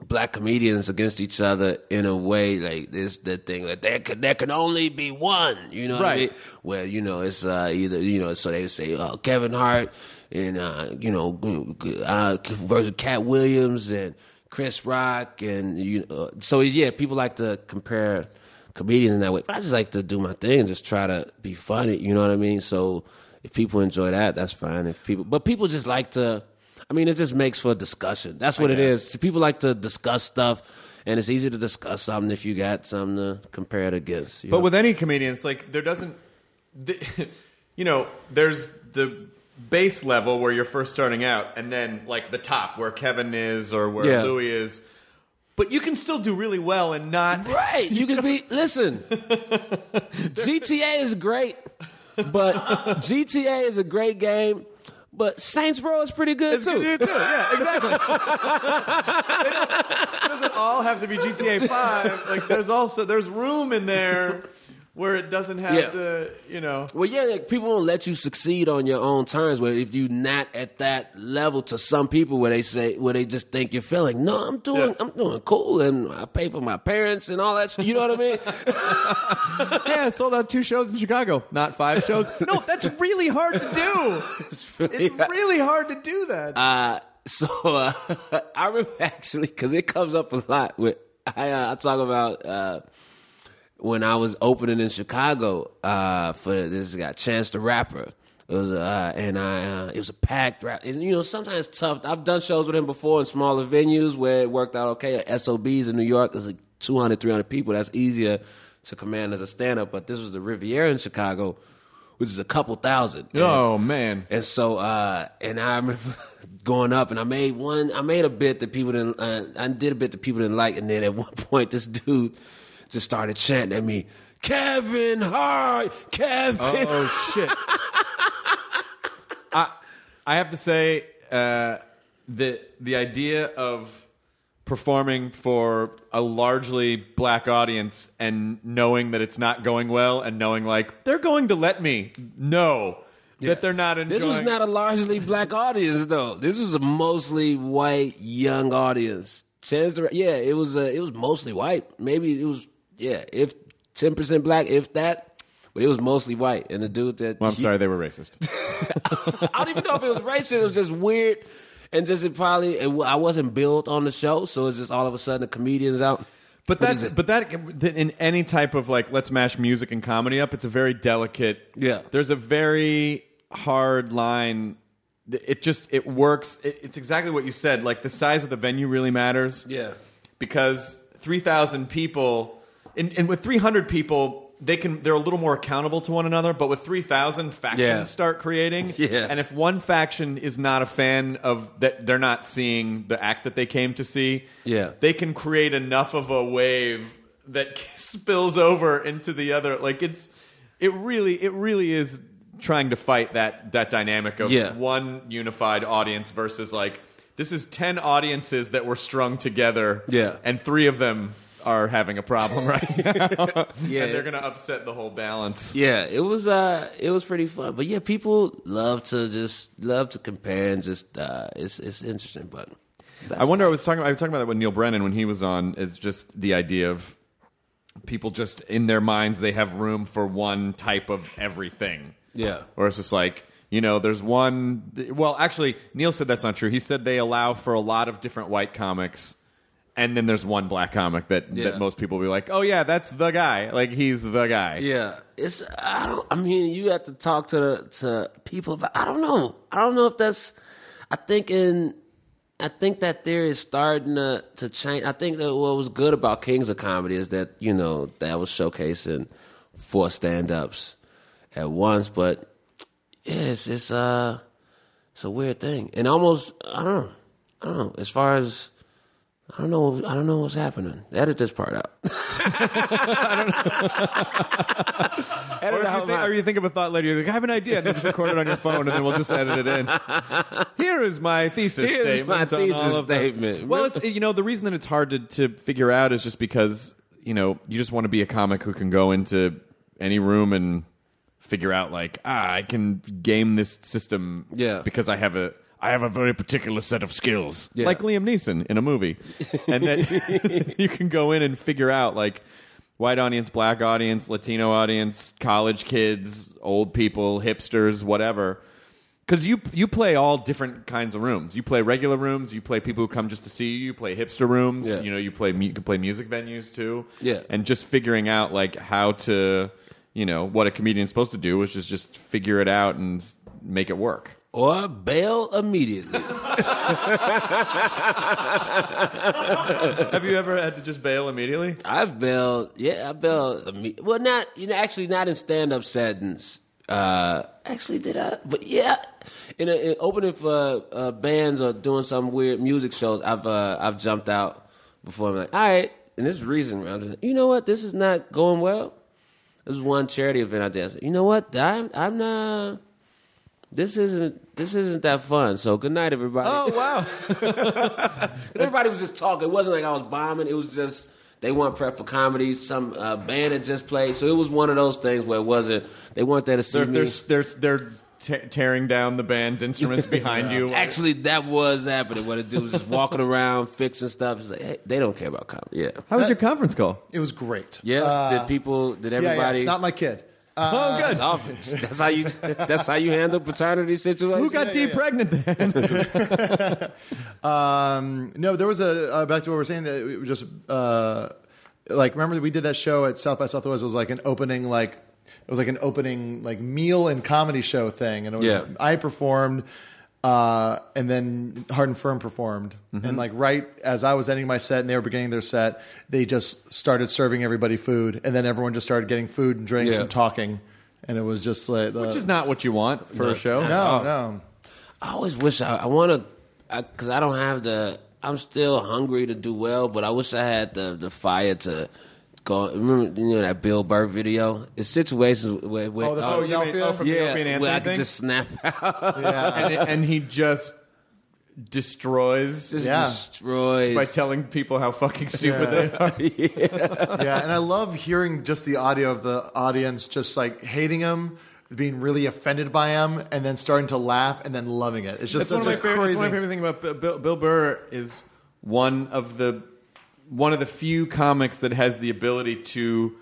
black comedians against each other in a way like this the thing that there could there can only be one. You know what I Right. mean? Where you know it's uh, either you know so they say uh, Kevin Hart and uh, you know uh, versus Katt Williams and Chris Rock and you uh, so yeah people like to compare comedians in that way. But I just like to do my thing and just try to be funny. You know what I mean? So if people enjoy that, that's fine. If people, but people just like to. I mean, it just makes for discussion. That's what it is. People like to discuss stuff, and it's easy to discuss something if you got something to compare it against. you But know? with any comedian, it's like there doesn't, the, <laughs> you know, there's the base level where you're first starting out, and then like the top where Kevin is or where Yeah. Louis is. But you can still do really well and not. Right. You could be <laughs> listen. GTA is great, but GTA is a great game. But Saints Row is pretty good It's too. good too. Yeah, exactly. <laughs> it doesn't all have to be GTA Five. Like there's also there's room in there where it doesn't have Yeah. to, you know. Well, yeah, like, people won't let you succeed on your own terms. Where if you're not at that level, to some people, where they say, where they just think you're feeling, no, I'm doing, Yeah. I'm doing cool, and I pay for my parents and all that. shit. You know what I mean? <laughs> Yeah, I sold out two shows in Chicago, not five shows. No, that's really hard to do. It's really hard to do that. Uh, so <laughs> uh, I remember actually because it comes up a lot. With I, uh, I talk about uh, when I was opening in Chicago uh, for this guy Chance the Rapper. It was uh, and I uh, it was a packed rap. And, you know, sometimes tough. I've done shows with him before in smaller venues where it worked out okay. At SOBs in New York, there's like 200, 300 people. That's easier to command as a stand up. But this was the Riviera in Chicago, which is a couple thousand. And- oh man. and so, uh, and I remember <laughs> going up, and I made one. I made a bit that people didn't. Uh, I did a bit that people didn't like, and then at <laughs> one point, this dude just started chanting at me, "Kevin Hart, Kevin." Oh shit. I I have to say uh, the the idea of performing for a largely black audience and knowing that it's not going well and knowing like they're going to let me know that they're not enjoying This was not a largely black audience, though. This was a mostly white young audience. Chance yeah, it was. Uh, it was mostly white. Maybe it was. Yeah, if ten percent black, if that. But it was mostly white, and the dude that Well, I'm sorry, they were racist. <laughs> I don't even know if it was racist. It was just weird, and just it probably. It, I wasn't built on the show, so it's just all of a sudden the comedians out. But that's but that that in any type of like let's mash music and comedy up, it's a very delicate. Yeah. There's a very hard line. It just it works. It, it's exactly what you said. Like the size of the venue really matters. Yeah. Because three thousand people, and, and with three hundred people. They can. They're a little more accountable to one another, but with three thousand factions Yeah. start creating, <laughs> Yeah. and if one faction is not a fan of that, they're not seeing the act that they came to see. Yeah. they can create enough of a wave that <laughs> spills over into the other like it's it really it really is trying to fight that that dynamic of Yeah. one unified audience versus like this is 10 audiences that were strung together Yeah. and 3 of them are having a problem <laughs> right now Yeah. and they're going to upset the whole balance Yeah, it was uh it was pretty fun. But yeah, people love to just love to compare and just uh it's it's interesting, but that's I wonder. I was talking. I was talking about that with Neal Brennan when he was on. It's just the idea of people just in their minds they have room for one type of everything. Yeah. Or it's just like you know, there's one. Well, actually, Neil said that's not true. He said they allow for a lot of different white comics. And then there's one black comic that, Yeah. that most people will be like, oh yeah, that's the guy. Like he's the guy. Yeah, it's I don't. I mean, you have to talk to the, to people. But I don't know. I don't know if that's. I think in. I think that theory is starting to to change. I think that what was good about Kings of Comedy is that you know that was showcasing four stand ups at once. But yeah, it's it's uh it's a weird thing, and almost I don't know. I don't know as far as. I don't know. I don't know what's happening. Edit this part out. <laughs> Or if you, think, or you think of a thought later, you're like, I have an idea, and then just record it on your phone, and then we'll just edit it in. <laughs> Here is my thesis Here's statement. my thesis all of that. statement. Well, it's you know the reason that it's hard to, to figure out is just because you know you just want to be a comic who can go into any room and figure out like ah I can game this system Yeah. because I have a I have a very particular set of skills Yeah. like Liam Neeson in a movie, and then <laughs> you can go in and figure out like white audience, black audience, Latino audience, college kids, old people, hipsters, whatever. Because you you play all different kinds of rooms. You play regular rooms. You play people who come just to see you. You play hipster rooms. Yeah. You know, you play mu- you can play music venues too. Yeah. and just figuring out like how to, you know, what a comedian's supposed to do, which is just figure it out and make it work. Or bail immediately. <laughs> Have you ever had to just bail immediately? I bailed, yeah, I bailed. imme- Well, not you know, actually not in stand up settings. Uh, actually, did I? But yeah, in, a, in opening for uh, bands or doing some weird music shows, I've uh, I've jumped out before. I'm like, all right, and this is reason. I'm just you know what? This is not going well. This was one charity event I did. I said, you know what? I'm I'm not. This isn't this isn't that fun. So good night, everybody. Oh wow! <laughs> everybody was just talking. It wasn't like I was bombing. It was just they weren't prepped for comedy. Some uh, band had just played, so it was one of those things where it wasn't. They weren't there to see They're me. they're they're, they're te- tearing down the band's instruments behind <laughs> you. Actually, that was happening. What it do was just walking around <laughs> fixing stuff. It's like, hey, they don't care about comedy. Yeah, How was your conference call? It was great. yeah. Uh, did people? Did yeah, yeah, everybody? it's not my kid. Uh, oh, good. That's obvious. That's how you. That's how you handle paternity situations. Who got deep pregnant then? <laughs> Um, no, there was a uh, back to what we were saying that it was just uh, like remember we did that show at South by Southwest. It was like an opening like it was like an opening like meal and comedy show thing, and it was Yeah. I performed. Uh, and then Hard 'n Phirm performed, and like right as I was ending my set and they were beginning their set, they just started serving everybody food, and then everyone just started getting food and drinks Yeah. and talking, and it was just like the, Which is not what you want for a show. no, no. I always wish I, I want to, because I, don't have the. I'm still hungry to do well, but I wish I had the the fire to go. Remember, you know that Bill Burr video? It's situations where, where Oh, the Oh, you mean- Philadelphia. oh, from the yeah, Opie and Anthony where I could just snap <laughs> out, yeah, and, and he just destroys just Yeah. destroys. by telling people how fucking stupid they are. <laughs> yeah, and I love hearing just the audio of the audience just like hating him, being really offended by him, and then starting to laugh and then loving it. It's just That's one such of my favorite. crazy. That's one of my favorite things about Bill, Bill, Bill Burr is one of the one of the few comics that has the ability to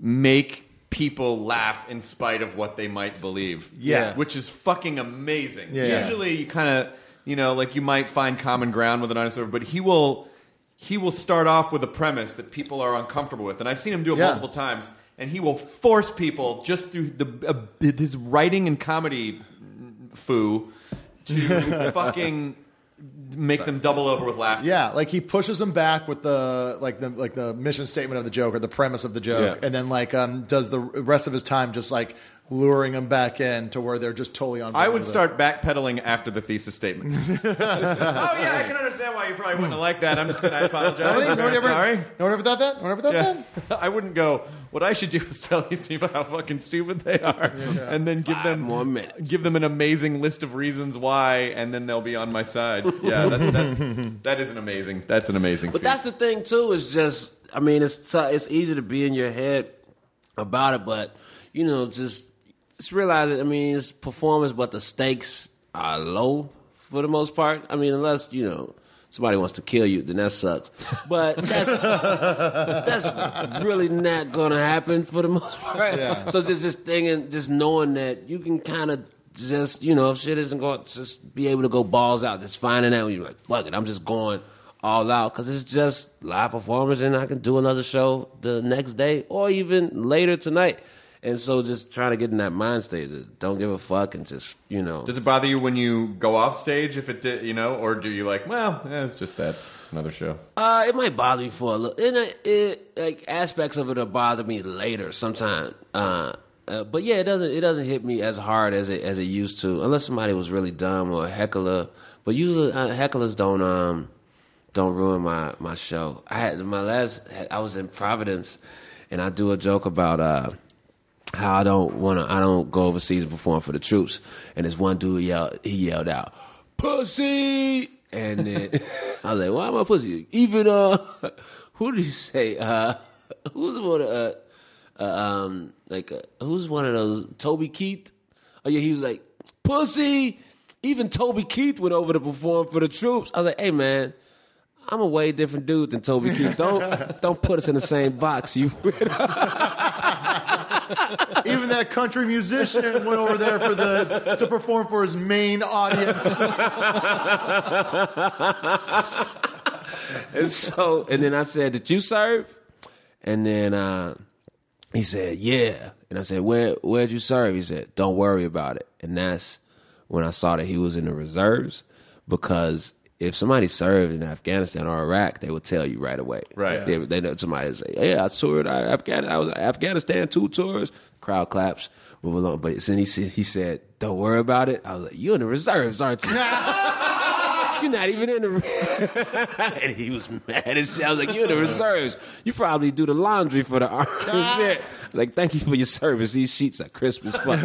make people laugh in spite of what they might believe. Yeah. which is fucking amazing. Yeah. Usually, you kind of you know like you might find common ground with an member, but he will he will start off with a premise that people are uncomfortable with, and I've seen him do it Yeah. multiple times. And he will force people just through the uh, his writing and comedy foo to <laughs> fucking make them double over with laughter. Yeah, like he pushes them back with the like the like the mission statement of the joke or the premise of the joke, Yeah. and then like um does the rest of his time just like luring them back in to where they're just totally on. I would start backpedaling after the thesis statement. <laughs> oh yeah, I can understand why you probably wouldn't have liked that. I'm just going to apologize. Nobody, I'm nobody very ever, sorry. no one ever thought that. No one ever thought Yeah. that. <laughs> I wouldn't go. What I should do is tell these people how fucking stupid they are, and then give them more minutes. give them an amazing list of reasons why, and then they'll be on my side. Yeah, that, that, that is an amazing. That's an amazing. But feat. that's the thing too. Is just I mean, it's t- it's easy to be in your head about it, but you know, just just realize it. I mean, it's performance, but the stakes are low for the most part. I mean, unless you know somebody wants to kill you, then that sucks. But <laughs> that's that's really not gonna happen for the most part. Yeah. So just just thinking, just knowing that you can kind of just you know if shit isn't going, to just be able to go balls out. Just finding out when you're like, fuck it, I'm just going all out because it's just live performance, and I can do another show the next day or even later tonight. And so just trying to get in that mind state, that don't give a fuck, and just you know, Does it bother you when you go off stage if it did, you know, or do you like, well, eh, it's just that another show? Uh, it might bother me for a little. And it, it like aspects of it will bother me later sometime. Uh, uh, but yeah, it doesn't it doesn't hit me as hard as it as it used to, unless somebody was really dumb or a heckler. But usually uh, hecklers don't um don't ruin my my show. I had my last I was in Providence, and I do a joke about uh how I don't want to I don't go overseas and perform for the troops. And this one dude yelled he yelled out, "Pussy!" And then <laughs> I was like, "Why am I pussy?" Even uh, <laughs> who did he say? Uh, <laughs> who's one of uh, uh um like uh, who's one of those Toby Keith? Oh yeah, he was like, "Pussy!" Even Toby Keith went over to perform for the troops. I was like, "Hey man." I'm a way different dude than Toby Keith. Don't don't put us in the same box, you weirdo. <laughs> Even that country musician went over there for the to perform for his main audience. <laughs> And so, and then I said, "Did you serve?" And then uh, he said, "Yeah." And I said, "Where Where'd you serve?" He said, "Don't worry about it." And that's when I saw that he was in the reserves because if somebody served in Afghanistan or Iraq, they would tell you right away. Right. They, they know somebody would say, "Yeah, I toured I, Afghan- I was Afghanistan two tours." Crowd claps, move along. But then he said, "He said, don't worry about it." I was like, "You're in the reserves, aren't you?" <laughs> You're not even in the. <laughs> and he was mad as shit. I was like, "You're in the reserves. You probably do the laundry for the army." <laughs> shit. Like, "Thank you for your service. These sheets are crisp as fuck."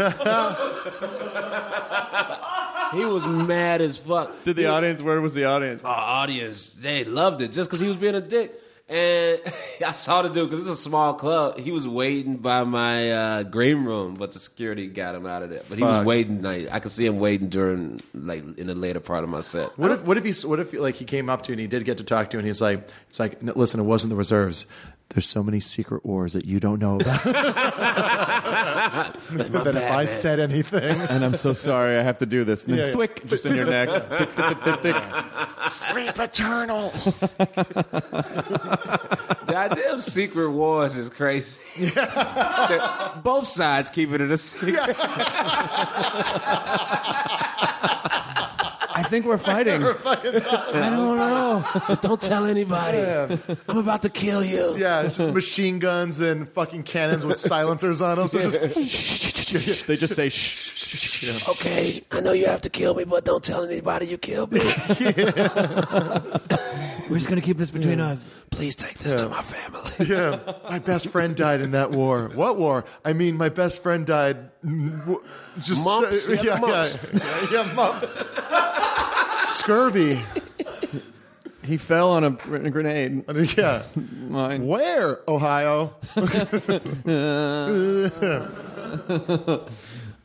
He was mad as fuck. Did the audience? Where was the audience? Our audience, they loved it just because he was being a dick. And <laughs> I saw the dude because it's a small club. He was waiting by my uh, green room, but the security got him out of there. But he was waiting. Like I could see him waiting during, like, in the later part of my set. What if what if he what if like he came up to you and he did get to talk to you and he's like it's like listen it wasn't the reserves. There's so many secret wars that you don't know about. <laughs> that if I said anything, And I'm so sorry, I have to do this. And then Yeah, yeah. thwick, just in your <laughs> neck. Thick, thick, thick, thick, thick. sleep eternals. The idea of secret wars is crazy. Both sides keeping it a secret. <laughs> I think we're <laughs> fighting. I don't know. But don't tell anybody. I'm about to kill you. yeah, it's just machine guns and fucking cannons with silencers on them. So it's just <laughs> <laughs> they just say shh. Okay, I know you have to kill me, but don't tell anybody you killed me. We're just gonna keep this between us. Please take this to my family. yeah. My best friend died in that war. What war? I mean, my best friend died. w- Just Mumps? uh, Yeah, yeah, mumps. yeah, yeah, mumps. Scurvy. He fell on a gr- grenade. <laughs> Yeah. Mine. Where? Ohio. <laughs> <laughs>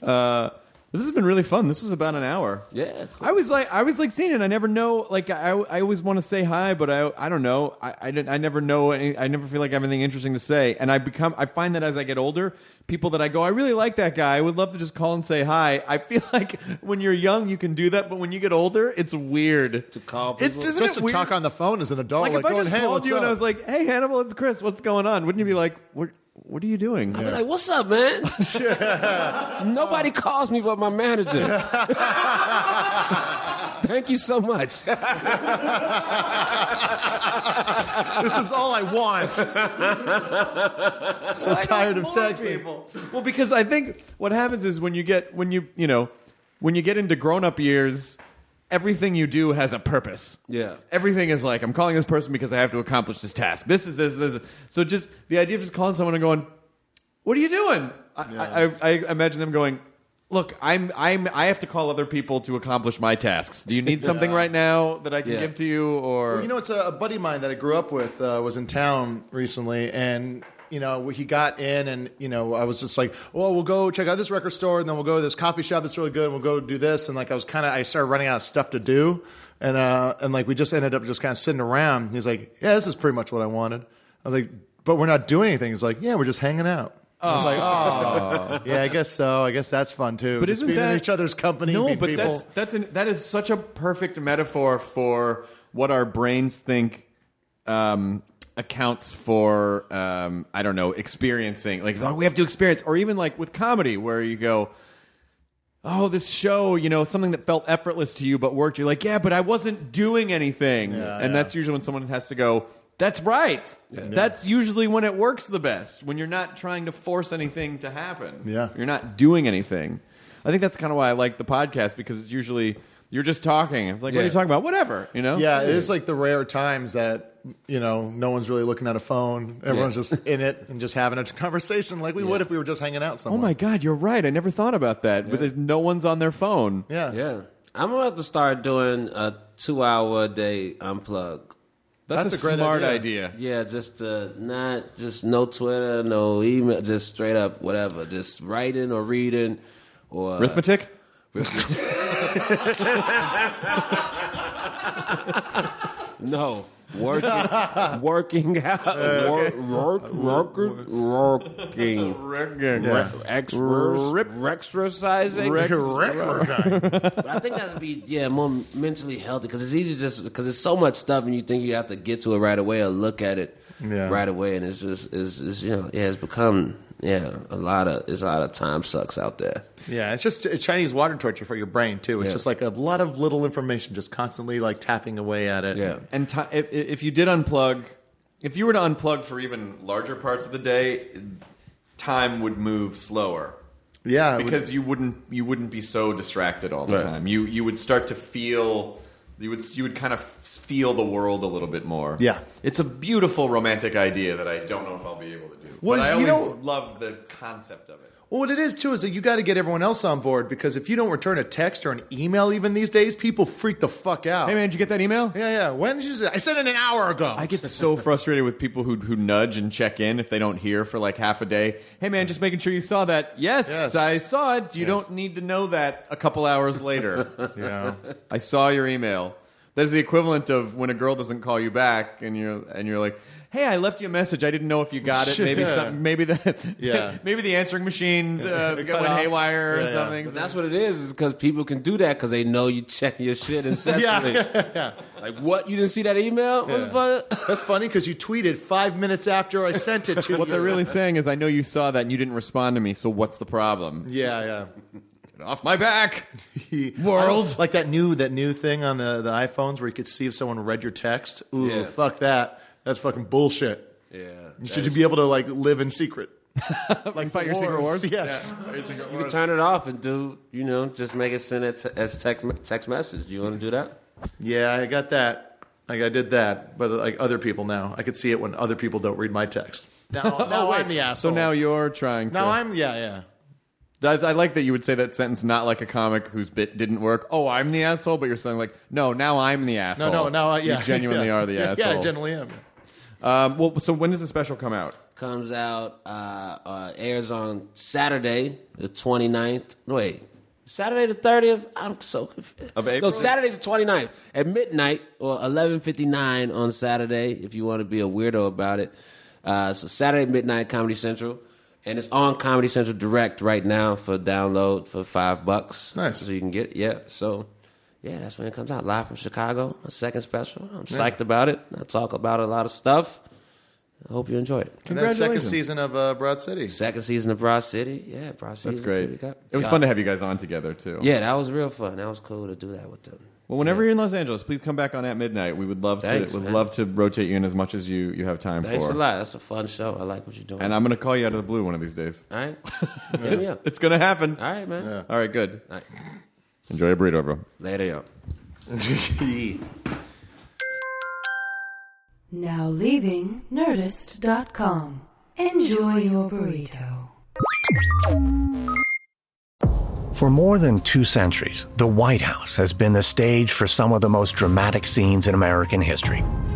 Uh, this has been really fun. This was about an hour. Yeah, I was like, I was like seeing it. I never know. Like, I, I always want to say hi, but I, I don't know. I, I, didn't, I never know. Any, I never feel like I have anything interesting to say. And I become, I find that as I get older, people that I go, I really like that guy. I would love to just call and say hi. I feel <laughs> like when you're young, you can do that, but when you get older, it's weird To call It's people? just Just to talk on the phone as an adult, Like, like, if I going, just "Hey, called what's you up?" and I was like, "Hey, Hannibal, it's Chris. What's going on?" Wouldn't you be like, "What? What are you doing?" I'd be like, "What's up, man?" <laughs> <laughs> Nobody calls me but my manager. <laughs> Thank you so much. this is all I want. so tired of texting. people. Well, because I think what happens is when you get when you you know when you get into grown up years, everything you do has a purpose. Yeah. Everything is like I'm calling this person because I have to accomplish this task. This is this this. So just the idea of just calling someone and going, "What are you doing?" I, I, I imagine them going. Look, I'm I'm I have to call other people to accomplish my tasks. Do you need <laughs> something right now that I can Yeah. give to you or Well, you know, it's a, a buddy of mine that I grew up with uh, was in town recently, and you know, he got in, and you know, I was just like, "Well, we'll go check out this record store, and then we'll go to this coffee shop that's really good, and we'll go do this." And like, I was kind of, I started running out of stuff to do, and uh, and like, we just ended up just kind of sitting around. He's like, "Yeah, this is pretty much what I wanted." I was like, "But we're not doing anything." He's like, "Yeah, we're just hanging out." I was like, "Oh, yeah, I guess so. I guess that's fun too." But just isn't being in that- each other's company? No, but people. that's that's an, that is such a perfect metaphor for what our brains think um, accounts for. Um, I don't know, experiencing like oh, we have to experience, or even like with comedy, where you go. Oh, this show, you know, something that felt effortless to you but worked. You're like, yeah, but I wasn't doing anything. Yeah, and yeah. that's usually when someone has to go, that's right. That's usually when it works the best, when you're not trying to force anything to happen. Yeah. You're not doing anything. I think that's kind of why I like the podcast because it's usually you're just talking. It's like, what are you talking about? Whatever, you know? Yeah, it is like the rare times that you know no one's really looking at a phone. Everyone's just in it and just having a conversation like we would if we were just hanging out somewhere. Oh my God, you're right. I never thought about that. But there's no one's on their phone. Yeah, Yeah. I'm about to start doing a two hour a day unplug. That's, That's a, a great smart idea. idea. Yeah, just uh, not just no Twitter, no email, just straight up whatever, just writing or reading or Arithmetic? No working, working out, <laughs> work, work, working, working, Yeah. Expers, exercising. But I think that's be yeah more mentally healthy because it's easy just because it's so much stuff and you think you have to get to it right away or look at it Yeah. right away and it's just it's, it's you know yeah it's become yeah a lot of it's a lot of time sucks out there. yeah. It's just a Chinese water torture for your brain too. It's Yeah. just like a lot of little information, just constantly like tapping away at it. Yeah. And ti if, if you did unplug, if you were to unplug for even larger parts of the day, time would move slower. yeah. it would- because you wouldn't you wouldn't be so distracted all the Right. time. You you would start to feel You would you would kind of feel the world a little bit more. Yeah. it's a beautiful romantic idea that I don't know if I'll be able to do. Well, but I you always know- love the concept of it. Well, what it is too is that you got to get everyone else on board because if you don't return a text or an email, even these days, people freak the fuck out. Hey man, did you get that email? Yeah, yeah. When did you say? I sent it an hour ago. I get so <laughs> frustrated with people who who nudge and check in if they don't hear for like half a day. Hey man, just making sure you saw that. Yes, Yes. I saw it. You Yes. don't need to know that a couple hours later. <laughs> Yeah. I saw your email. That is the equivalent of when a girl doesn't call you back and you're and you're like, "Hey, I left you a message. I didn't know if you got it. Maybe Yeah. some, <laughs> maybe the Yeah. <laughs> maybe the answering machine uh, went off. haywire or Yeah, yeah. something." But that's what it is, is because people can do that because they know you checking your shit incessantly. <laughs> yeah. Like, what? You didn't see that email? Yeah. motherfucker? That's funny because you tweeted five minutes after I sent it to what you. What they're really saying is, "I know you saw that and you didn't respond to me. So what's the problem? Yeah, yeah. Get off my back." World. like that new that new thing on the, the iPhones where you could see if someone read your text. Ooh, Yeah. fuck that. That's fucking bullshit. Yeah. You should be able to like live in secret. <laughs> like fight your secret wars. Yes. You can turn it off and do, you know, just make it send it te- as text text message. Do you want to do that? Yeah, I got that. Like I did that, but like other people now, I could see it when other people don't read my text. Now, <laughs> oh, now Oh. I'm the asshole. So now you're trying to. now I'm yeah yeah. I, I like that you would say that sentence not like a comic whose bit didn't work. Oh, I'm the asshole, but you're saying like, no, now I'm the asshole. no, no now I, yeah, you genuinely <laughs> yeah. are the asshole. Yeah, I genuinely am. Um, well, so when does the special come out? Comes out, uh, uh, airs on Saturday, the 29th. Wait, Saturday the 30th? I'm so confused. Of April? No, Saturday the 29th at midnight or 11.59 on Saturday if you want to be a weirdo about it. Uh, so Saturday midnight, Comedy Central. And it's on Comedy Central Direct right now for download for five bucks. Nice. So you can get it. Yeah. So, yeah, that's when it comes out. Live from Chicago, a second special. I'm psyched about it. I talk about a lot of stuff. I hope you enjoy it. And then second season of uh, Broad City. Second season of Broad City. Yeah, Broad City. That's great. pretty. It was fun to have you guys on together too. Yeah, that was real fun. That was cool to do that with them. Well, whenever you're in Los Angeles, please come back on at midnight. We would love Thanks, to. Would man. love to rotate you in as much as you you have time for. Thanks a lot. That's a fun show. I like what you're doing. And I'm going to call you out of the blue one of these days. All right. <laughs> Hit me up. It's going to happen. All right, man. All right, good. All right. Enjoy your burrito, bro. Later, yo. <laughs> Now leaving Nerdist.com. Enjoy your burrito. For more than two centuries, the White House has been the stage for some of the most dramatic scenes in American history.